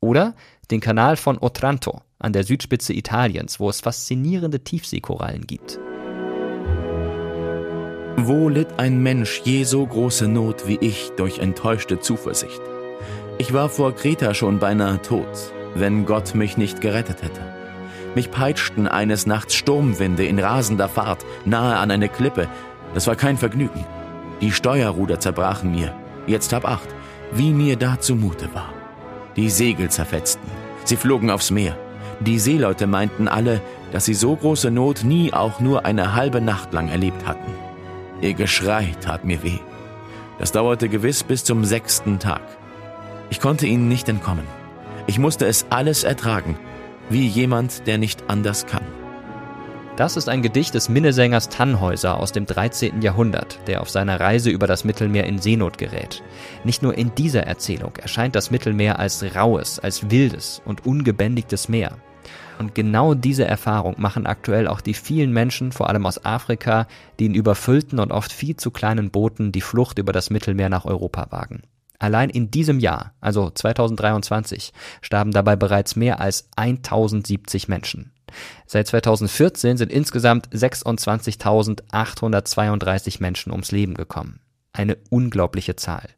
Oder den Kanal von Otranto an der Südspitze Italiens, wo es faszinierende Tiefseekorallen gibt. Wo litt ein Mensch je so große Not wie ich durch enttäuschte Zuversicht? Ich war vor Kreta schon beinahe tot, wenn Gott mich nicht gerettet hätte. Mich peitschten eines Nachts Sturmwinde in rasender Fahrt nahe an eine Klippe. Das war kein Vergnügen. Die Steuerruder zerbrachen mir. Jetzt hab acht, wie mir da zumute war. Die Segel zerfetzten. Sie flogen aufs Meer. Die Seeleute meinten alle, dass sie so große Not nie auch nur eine halbe Nacht lang erlebt hatten. Ihr Geschrei tat mir weh. Das dauerte gewiss bis zum sechsten Tag. Ich konnte ihnen nicht entkommen. Ich musste es alles ertragen, wie jemand, der nicht anders kann. Das ist ein Gedicht des Minnesängers Tannhäuser aus dem 13. Jahrhundert, der auf seiner Reise über das Mittelmeer in Seenot gerät. Nicht nur in dieser Erzählung erscheint das Mittelmeer als raues, als wildes und ungebändigtes Meer. Und genau diese Erfahrung machen aktuell auch die vielen Menschen, vor allem aus Afrika, die in überfüllten und oft viel zu kleinen Booten die Flucht über das Mittelmeer nach Europa wagen. Allein in diesem Jahr, also 2023, starben dabei bereits mehr als 1070 Menschen. Seit 2014 sind insgesamt 26.832 Menschen ums Leben gekommen. Eine unglaubliche Zahl.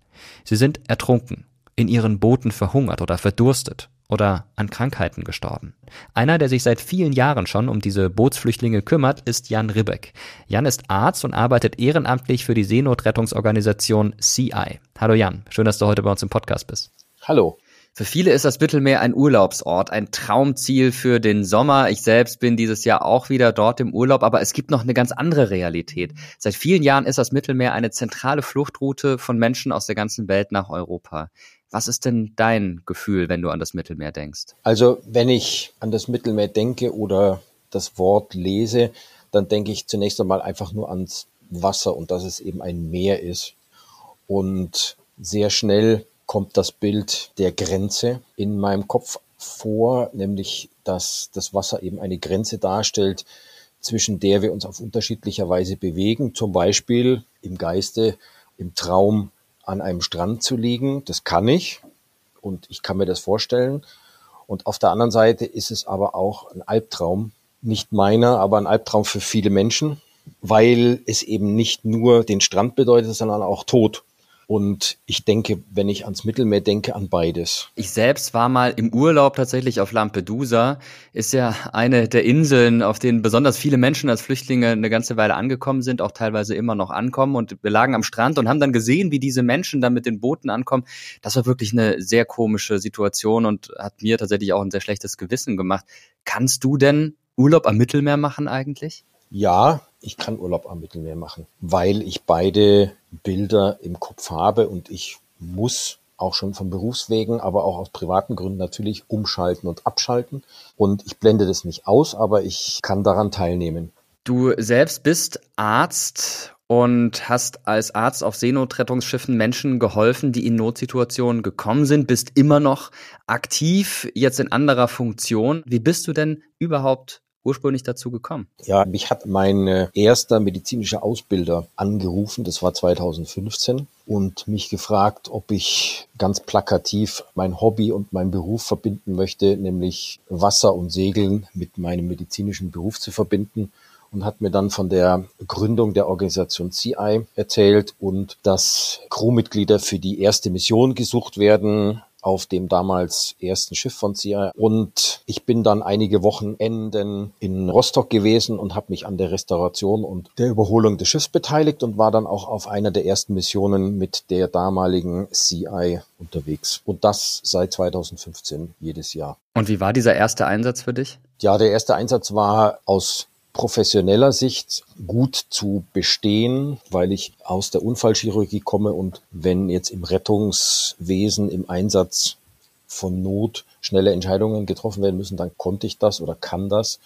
Sie sind ertrunken, in ihren Booten verhungert oder verdurstet oder an Krankheiten gestorben. Einer, der sich seit vielen Jahren schon um diese Bootsflüchtlinge kümmert, ist Jan Ribbeck. Jan ist Arzt und arbeitet ehrenamtlich für die Seenotrettungsorganisation CI. Hallo Jan, schön, dass du heute bei uns im Podcast bist. Hallo. Für viele ist das Mittelmeer ein Urlaubsort, ein Traumziel für den Sommer. Ich selbst bin dieses Jahr auch wieder dort im Urlaub, aber es gibt noch eine ganz andere Realität. Seit vielen Jahren ist das Mittelmeer eine zentrale Fluchtroute von Menschen aus der ganzen Welt nach Europa. Was ist denn dein Gefühl, wenn du an das Mittelmeer denkst? Also, wenn ich an das Mittelmeer denke oder das Wort lese, dann denke ich zunächst einmal einfach nur ans Wasser und dass es eben ein Meer ist. Und sehr schnell kommt das Bild der Grenze in meinem Kopf vor, nämlich dass das Wasser eben eine Grenze darstellt, zwischen der wir uns auf unterschiedlicher Weise bewegen, zum Beispiel im Geiste, im Traum an einem Strand zu liegen. Das kann ich und ich kann mir das vorstellen. Und auf der anderen Seite ist es aber auch ein Albtraum, nicht meiner, aber ein Albtraum für viele Menschen, weil es eben nicht nur den Strand bedeutet, sondern auch Tod. Und ich denke, wenn ich ans Mittelmeer denke, an beides. Ich selbst war mal im Urlaub tatsächlich auf Lampedusa. Ist ja eine der Inseln, auf denen besonders viele Menschen als Flüchtlinge eine ganze Weile angekommen sind, auch teilweise immer noch ankommen. Und wir lagen am Strand und haben dann gesehen, wie diese Menschen dann mit den Booten ankommen. Das war wirklich eine sehr komische Situation und hat mir tatsächlich auch ein sehr schlechtes Gewissen gemacht. Kannst du denn Urlaub am Mittelmeer machen eigentlich? Ja, ich kann Urlaub am Mittelmeer machen, weil ich beide Bilder im Kopf habe und ich muss auch schon von Berufswegen, aber auch aus privaten Gründen natürlich umschalten und abschalten. Und ich blende das nicht aus, aber ich kann daran teilnehmen. Du selbst bist Arzt und hast als Arzt auf Seenotrettungsschiffen Menschen geholfen, die in Notsituationen gekommen sind, bist immer noch aktiv, jetzt in anderer Funktion. Wie bist du denn überhaupt ursprünglich dazu gekommen? Ja, mich hat mein äh, erster medizinischer Ausbilder angerufen, das war 2015, und mich gefragt, ob ich ganz plakativ mein Hobby und meinen Beruf verbinden möchte, nämlich Wasser und Segeln mit meinem medizinischen Beruf zu verbinden und hat mir dann von der Gründung der Organisation CI erzählt und dass Crewmitglieder für die erste Mission gesucht werden, auf dem damals ersten Schiff von CIA. Und ich bin dann einige Wochenenden in Rostock gewesen und habe mich an der Restauration und der Überholung des Schiffs beteiligt und war dann auch auf einer der ersten Missionen mit der damaligen CI unterwegs. Und das seit 2015 jedes Jahr. Und wie war dieser erste Einsatz für dich? Ja, der erste Einsatz war aus professioneller Sicht gut zu bestehen, weil ich aus der Unfallchirurgie komme und wenn jetzt im Rettungswesen im Einsatz von Not schnelle Entscheidungen getroffen werden müssen, dann konnte ich das oder kann das.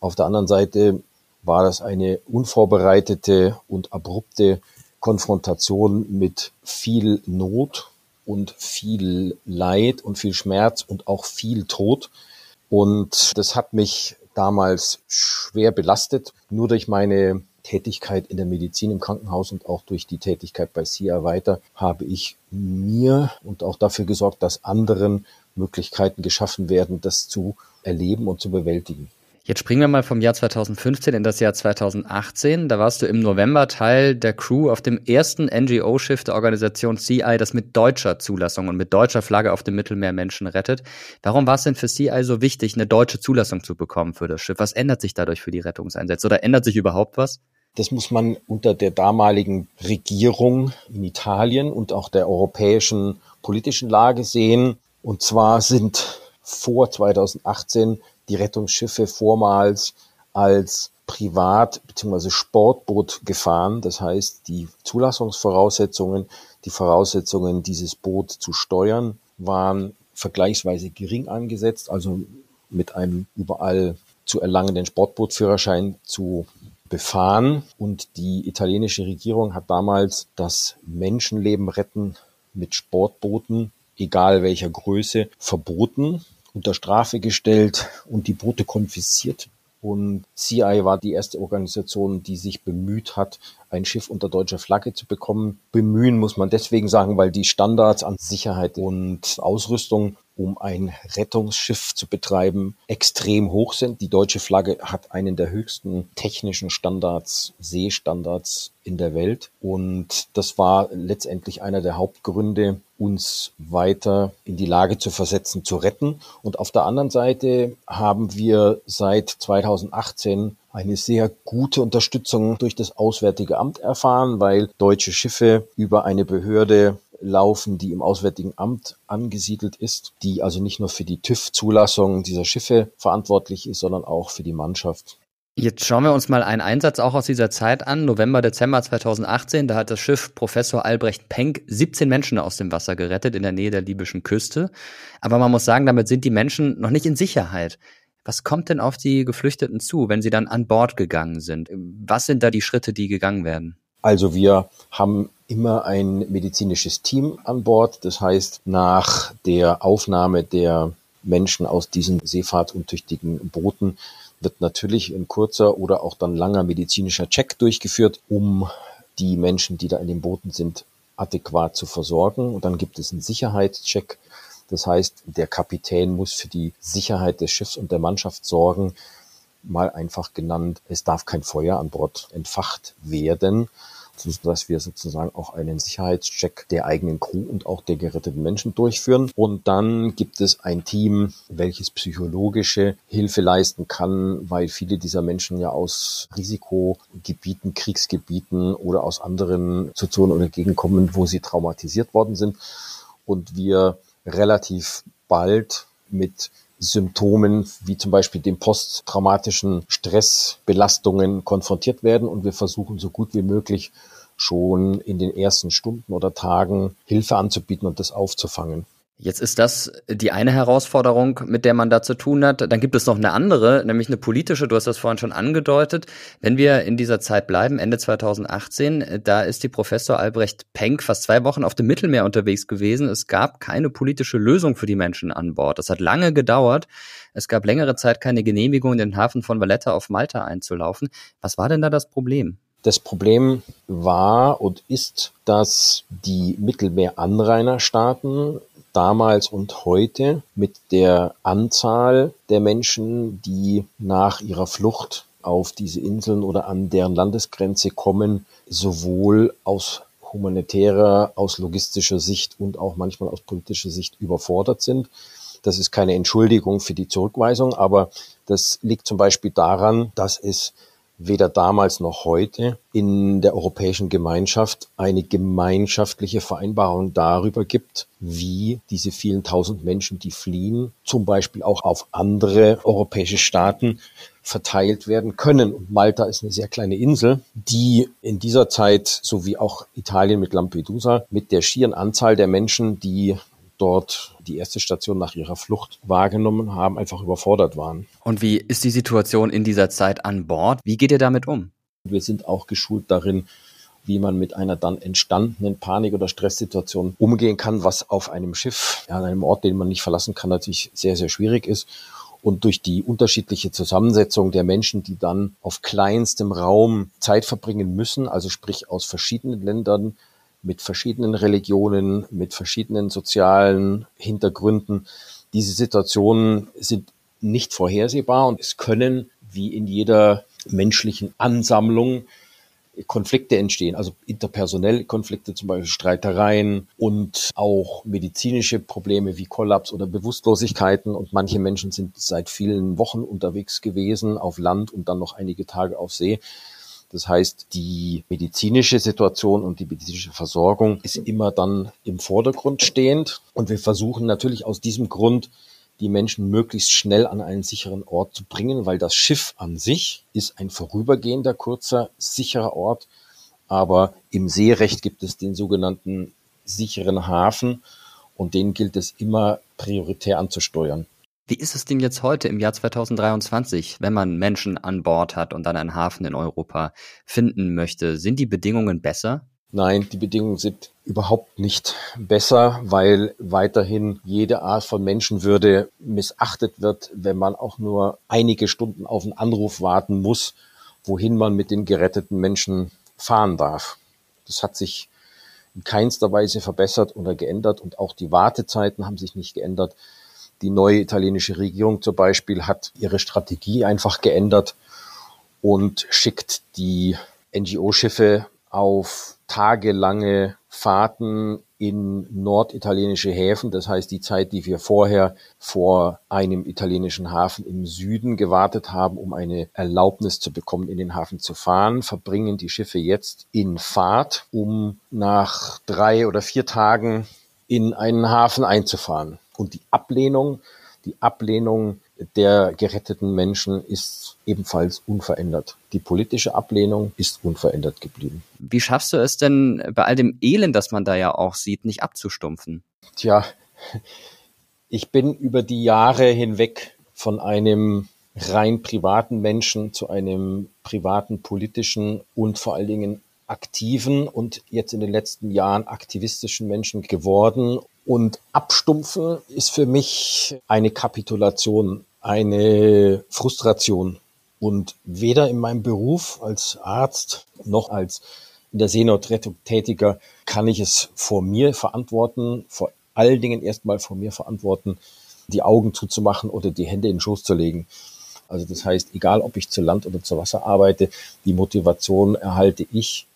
Auf der anderen Seite war das eine unvorbereitete und abrupte Konfrontation mit viel Not und viel Leid und viel Schmerz und auch viel Tod. Und das hat mich damals schwer belastet. Nur durch meine Tätigkeit in der Medizin im Krankenhaus und auch durch die Tätigkeit bei SIA weiter habe ich mir und auch dafür gesorgt, dass anderen Möglichkeiten geschaffen werden, das zu erleben und zu bewältigen. Jetzt springen wir mal vom Jahr 2015 in das Jahr 2018. Da warst du im November Teil der Crew auf dem ersten NGO-Schiff der Organisation CI, das mit deutscher Zulassung und mit deutscher Flagge auf dem Mittelmeer Menschen rettet. Warum war es denn für CI so wichtig, eine deutsche Zulassung zu bekommen für das Schiff? Was ändert sich dadurch für die Rettungseinsätze oder ändert sich überhaupt was? Das muss man unter der damaligen Regierung in Italien und auch der europäischen politischen Lage sehen. Und zwar sind vor 2018 die Rettungsschiffe vormals als Privat- bzw. Sportboot gefahren. Das heißt, die Zulassungsvoraussetzungen, die Voraussetzungen, dieses Boot zu steuern, waren vergleichsweise gering angesetzt, also mit einem überall zu erlangenden Sportbootführerschein zu befahren. Und die italienische Regierung hat damals das Menschenleben retten mit Sportbooten, egal welcher Größe, verboten unter Strafe gestellt und die Boote konfisziert. Und CI war die erste Organisation, die sich bemüht hat, ein Schiff unter deutscher Flagge zu bekommen. Bemühen muss man deswegen sagen, weil die Standards an Sicherheit und Ausrüstung, um ein Rettungsschiff zu betreiben, extrem hoch sind. Die deutsche Flagge hat einen der höchsten technischen Standards, Seestandards in der Welt. Und das war letztendlich einer der Hauptgründe, uns weiter in die Lage zu versetzen, zu retten. Und auf der anderen Seite haben wir seit 2018 eine sehr gute Unterstützung durch das Auswärtige Amt erfahren, weil deutsche Schiffe über eine Behörde laufen, die im Auswärtigen Amt angesiedelt ist, die also nicht nur für die TÜV-Zulassung dieser Schiffe verantwortlich ist, sondern auch für die Mannschaft. Jetzt schauen wir uns mal einen Einsatz auch aus dieser Zeit an. November, Dezember 2018, da hat das Schiff Professor Albrecht Penck 17 Menschen aus dem Wasser gerettet in der Nähe der libyschen Küste. Aber man muss sagen, damit sind die Menschen noch nicht in Sicherheit. Was kommt denn auf die Geflüchteten zu, wenn sie dann an Bord gegangen sind? Was sind da die Schritte, die gegangen werden? Also wir haben immer ein medizinisches Team an Bord. Das heißt, nach der Aufnahme der Menschen aus diesen seefahrtuntüchtigen Booten wird natürlich ein kurzer oder auch dann langer medizinischer Check durchgeführt, um die Menschen, die da in den Booten sind, adäquat zu versorgen. Und dann gibt es einen Sicherheitscheck. Das heißt, der Kapitän muss für die Sicherheit des Schiffs und der Mannschaft sorgen. Mal einfach genannt, es darf kein Feuer an Bord entfacht werden dass wir sozusagen auch einen Sicherheitscheck der eigenen Crew und auch der geretteten Menschen durchführen. Und dann gibt es ein Team, welches psychologische Hilfe leisten kann, weil viele dieser Menschen ja aus Risikogebieten, Kriegsgebieten oder aus anderen Situationen oder Gegenden kommen, wo sie traumatisiert worden sind. Und wir relativ bald mit Symptomen wie zum Beispiel dem posttraumatischen Stressbelastungen konfrontiert werden und wir versuchen so gut wie möglich schon in den ersten Stunden oder Tagen Hilfe anzubieten und das aufzufangen. Jetzt ist das die eine Herausforderung, mit der man da zu tun hat. Dann gibt es noch eine andere, nämlich eine politische. Du hast das vorhin schon angedeutet. Wenn wir in dieser Zeit bleiben, Ende 2018, da ist die Professor Albrecht Penck fast zwei Wochen auf dem Mittelmeer unterwegs gewesen. Es gab keine politische Lösung für die Menschen an Bord. Das hat lange gedauert. Es gab längere Zeit keine Genehmigung, in den Hafen von Valletta auf Malta einzulaufen. Was war denn da das Problem? Das Problem war und ist, dass die Mittelmeeranrainerstaaten damals und heute mit der Anzahl der Menschen, die nach ihrer Flucht auf diese Inseln oder an deren Landesgrenze kommen, sowohl aus humanitärer, aus logistischer Sicht und auch manchmal aus politischer Sicht überfordert sind. Das ist keine Entschuldigung für die Zurückweisung, aber das liegt zum Beispiel daran, dass es weder damals noch heute in der Europäischen Gemeinschaft eine gemeinschaftliche Vereinbarung darüber gibt, wie diese vielen tausend Menschen, die fliehen, zum Beispiel auch auf andere europäische Staaten verteilt werden können. Und Malta ist eine sehr kleine Insel, die in dieser Zeit, so wie auch Italien mit Lampedusa, mit der schieren Anzahl der Menschen, die dort die erste Station nach ihrer Flucht wahrgenommen haben, einfach überfordert waren. Und wie ist die Situation in dieser Zeit an Bord? Wie geht ihr damit um? Wir sind auch geschult darin, wie man mit einer dann entstandenen Panik- oder Stresssituation umgehen kann, was auf einem Schiff, an einem Ort, den man nicht verlassen kann, natürlich sehr, sehr schwierig ist. Und durch die unterschiedliche Zusammensetzung der Menschen, die dann auf kleinstem Raum Zeit verbringen müssen, also sprich aus verschiedenen Ländern, mit verschiedenen Religionen, mit verschiedenen sozialen Hintergründen. Diese Situationen sind nicht vorhersehbar und es können, wie in jeder menschlichen Ansammlung, Konflikte entstehen, also interpersonelle Konflikte, zum Beispiel Streitereien und auch medizinische Probleme wie Kollaps oder Bewusstlosigkeiten. Und manche Menschen sind seit vielen Wochen unterwegs gewesen auf Land und dann noch einige Tage auf See. Das heißt, die medizinische Situation und die medizinische Versorgung ist immer dann im Vordergrund stehend. Und wir versuchen natürlich aus diesem Grund, die Menschen möglichst schnell an einen sicheren Ort zu bringen, weil das Schiff an sich ist ein vorübergehender, kurzer, sicherer Ort. Aber im Seerecht gibt es den sogenannten sicheren Hafen und den gilt es immer prioritär anzusteuern. Wie ist es denn jetzt heute im Jahr 2023, wenn man Menschen an Bord hat und dann einen Hafen in Europa finden möchte? Sind die Bedingungen besser? Nein, die Bedingungen sind überhaupt nicht besser, weil weiterhin jede Art von Menschenwürde missachtet wird, wenn man auch nur einige Stunden auf einen Anruf warten muss, wohin man mit den geretteten Menschen fahren darf. Das hat sich in keinster Weise verbessert oder geändert und auch die Wartezeiten haben sich nicht geändert. Die neue italienische Regierung zum Beispiel hat ihre Strategie einfach geändert und schickt die NGO-Schiffe auf tagelange Fahrten in norditalienische Häfen. Das heißt, die Zeit, die wir vorher vor einem italienischen Hafen im Süden gewartet haben, um eine Erlaubnis zu bekommen, in den Hafen zu fahren, verbringen die Schiffe jetzt in Fahrt, um nach drei oder vier Tagen in einen Hafen einzufahren. Und die Ablehnung, die Ablehnung der geretteten Menschen ist ebenfalls unverändert. Die politische Ablehnung ist unverändert geblieben. Wie schaffst du es denn bei all dem Elend, das man da ja auch sieht, nicht abzustumpfen? Tja, ich bin über die Jahre hinweg von einem rein privaten Menschen zu einem privaten politischen und vor allen Dingen aktiven und jetzt in den letzten Jahren aktivistischen Menschen geworden. Und abstumpfen ist für mich eine Kapitulation, eine Frustration. Und weder in meinem Beruf als Arzt noch als in der Seenotrettung tätiger kann ich es vor mir verantworten, vor allen Dingen erstmal von mir verantworten, die Augen zuzumachen oder die Hände in den Schoß zu legen. Also das heißt, egal ob ich zu Land oder zu Wasser arbeite, die Motivation erhalte ich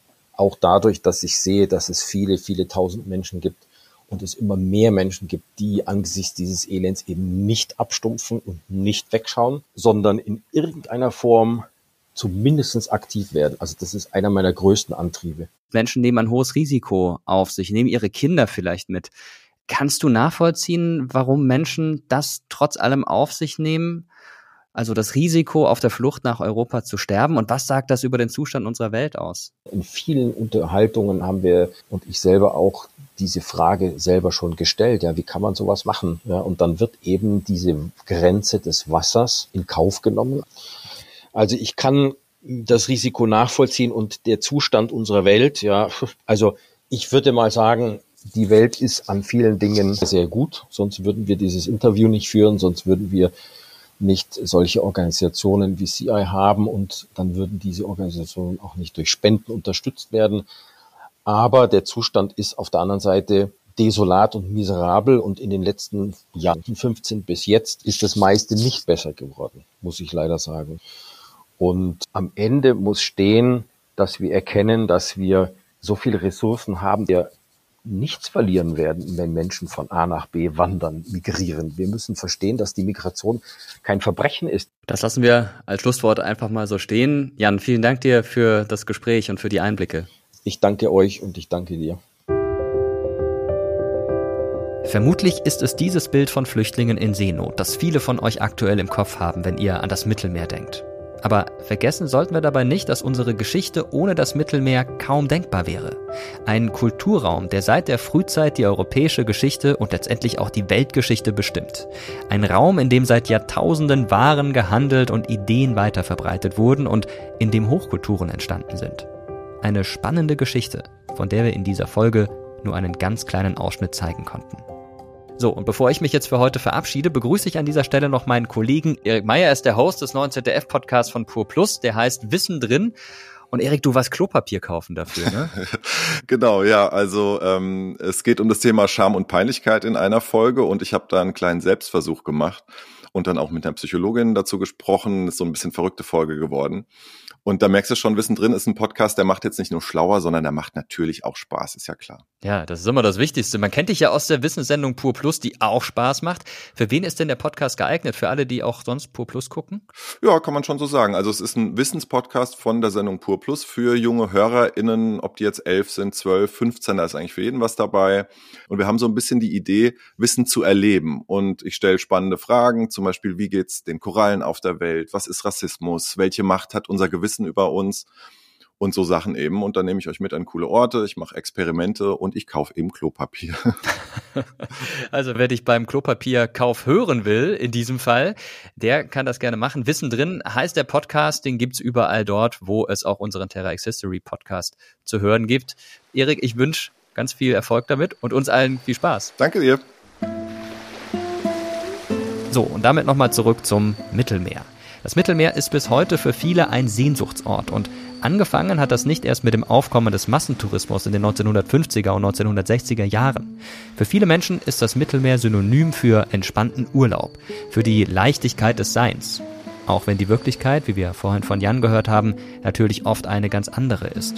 auch dadurch, dass ich sehe, dass es viele, viele tausend Menschen gibt und es immer mehr Menschen gibt, die angesichts dieses Elends eben nicht abstumpfen und nicht wegschauen, sondern in irgendeiner Form zumindest aktiv werden. Also das ist einer meiner größten Antriebe. Menschen nehmen ein hohes Risiko auf sich, nehmen ihre Kinder vielleicht mit. Kannst du nachvollziehen, warum Menschen das trotz allem auf sich nehmen? Also das Risiko, auf der Flucht nach Europa zu sterben. Und was sagt das über den Zustand unserer Welt aus? In vielen Unterhaltungen haben wir und ich selber auch diese Frage selber schon gestellt. Ja, wie kann man sowas machen? Ja, und dann wird eben diese Grenze des Wassers in Kauf genommen. Also ich kann das Risiko nachvollziehen und der Zustand unserer Welt, ja, also ich würde mal sagen, die Welt ist an vielen Dingen sehr gut, sonst würden wir dieses Interview nicht führen, sonst würden wir nicht solche Organisationen wie CI haben und dann würden diese Organisationen auch nicht durch Spenden unterstützt werden. Aber der Zustand ist auf der anderen Seite desolat und miserabel und in den letzten Jahren, 15 bis jetzt, ist das meiste nicht besser geworden, muss ich leider sagen. Und am Ende muss stehen, dass wir erkennen, dass wir so viele Ressourcen haben, wir nichts verlieren werden, wenn Menschen von A nach B wandern, migrieren. Wir müssen verstehen, dass die Migration kein Verbrechen ist. Das lassen wir als Schlusswort einfach mal so stehen. Jan, vielen Dank dir für das Gespräch und für die Einblicke. Ich danke euch und ich danke dir. Vermutlich ist es dieses Bild von Flüchtlingen in Seenot, das viele von euch aktuell im Kopf haben, wenn ihr an das Mittelmeer denkt. Aber vergessen sollten wir dabei nicht, dass unsere Geschichte ohne das Mittelmeer kaum denkbar wäre. Ein Kulturraum, der seit der Frühzeit die europäische Geschichte und letztendlich auch die Weltgeschichte bestimmt. Ein Raum, in dem seit Jahrtausenden Waren gehandelt und Ideen weiterverbreitet wurden und in dem Hochkulturen entstanden sind. Eine spannende Geschichte, von der wir in dieser Folge nur einen ganz kleinen Ausschnitt zeigen konnten. So, und bevor ich mich jetzt für heute verabschiede, begrüße ich an dieser Stelle noch meinen Kollegen Erik Meyer. Er ist der Host des neuen ZDF-Podcasts von Pur Plus. Der heißt Wissen drin. Und Erik, du warst Klopapier kaufen dafür, ne? genau, ja. Also ähm, es geht um das Thema Scham und Peinlichkeit in einer Folge und ich habe da einen kleinen Selbstversuch gemacht und dann auch mit einer Psychologin dazu gesprochen. Ist so ein bisschen verrückte Folge geworden. Und da merkst du schon, Wissen drin ist ein Podcast, der macht jetzt nicht nur schlauer, sondern der macht natürlich auch Spaß, ist ja klar. Ja, das ist immer das Wichtigste. Man kennt dich ja aus der Wissenssendung Pur Plus, die auch Spaß macht. Für wen ist denn der Podcast geeignet? Für alle, die auch sonst Pur Plus gucken? Ja, kann man schon so sagen. Also es ist ein Wissenspodcast von der Sendung Pur Plus für junge HörerInnen, ob die jetzt elf sind, zwölf, 15, da ist eigentlich für jeden was dabei. Und wir haben so ein bisschen die Idee, Wissen zu erleben. Und ich stelle spannende Fragen, zum Beispiel, wie geht's den Korallen auf der Welt? Was ist Rassismus? Welche Macht hat unser Gewissen Wissen über uns und so Sachen eben. Und dann nehme ich euch mit an coole Orte, ich mache Experimente und ich kaufe eben Klopapier. also wer dich beim Klopapierkauf hören will, in diesem Fall, der kann das gerne machen. Wissen drin heißt der Podcast, den gibt es überall dort, wo es auch unseren Terra X History Podcast zu hören gibt. Erik, ich wünsche ganz viel Erfolg damit und uns allen viel Spaß. Danke dir. So, und damit nochmal zurück zum Mittelmeer. Das Mittelmeer ist bis heute für viele ein Sehnsuchtsort und angefangen hat das nicht erst mit dem Aufkommen des Massentourismus in den 1950er und 1960er Jahren. Für viele Menschen ist das Mittelmeer synonym für entspannten Urlaub, für die Leichtigkeit des Seins. Auch wenn die Wirklichkeit, wie wir vorhin von Jan gehört haben, natürlich oft eine ganz andere ist.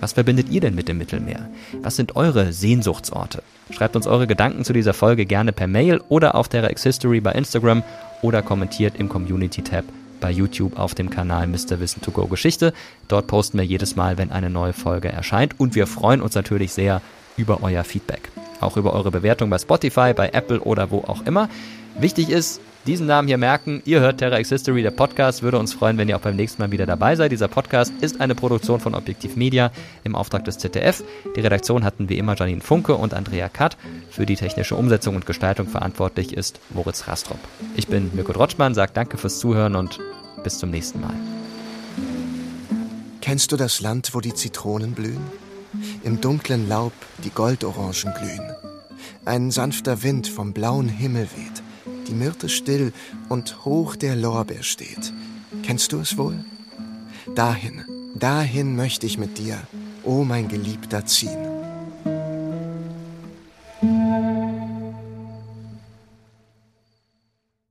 Was verbindet ihr denn mit dem Mittelmeer? Was sind eure Sehnsuchtsorte? Schreibt uns eure Gedanken zu dieser Folge gerne per Mail oder auf der X History bei Instagram oder kommentiert im Community-Tab bei YouTube auf dem Kanal Mr. Wissen to Go Geschichte. Dort posten wir jedes Mal, wenn eine neue Folge erscheint und wir freuen uns natürlich sehr über euer Feedback. Auch über eure Bewertung bei Spotify, bei Apple oder wo auch immer. Wichtig ist, diesen Namen hier merken. Ihr hört Terra X History, der Podcast. Würde uns freuen, wenn ihr auch beim nächsten Mal wieder dabei seid. Dieser Podcast ist eine Produktion von Objektiv Media im Auftrag des ZDF. Die Redaktion hatten wie immer Janine Funke und Andrea Katt. Für die technische Umsetzung und Gestaltung verantwortlich ist Moritz Rastrop. Ich bin Mirko Drotschmann, sage danke fürs Zuhören und bis zum nächsten Mal. Kennst du das Land, wo die Zitronen blühen? Im dunklen Laub die Goldorangen glühen. Ein sanfter Wind vom blauen Himmel weht die Myrte still und hoch der Lorbeer steht. Kennst du es wohl? Dahin, dahin möchte ich mit dir, o oh mein Geliebter, ziehen. Musik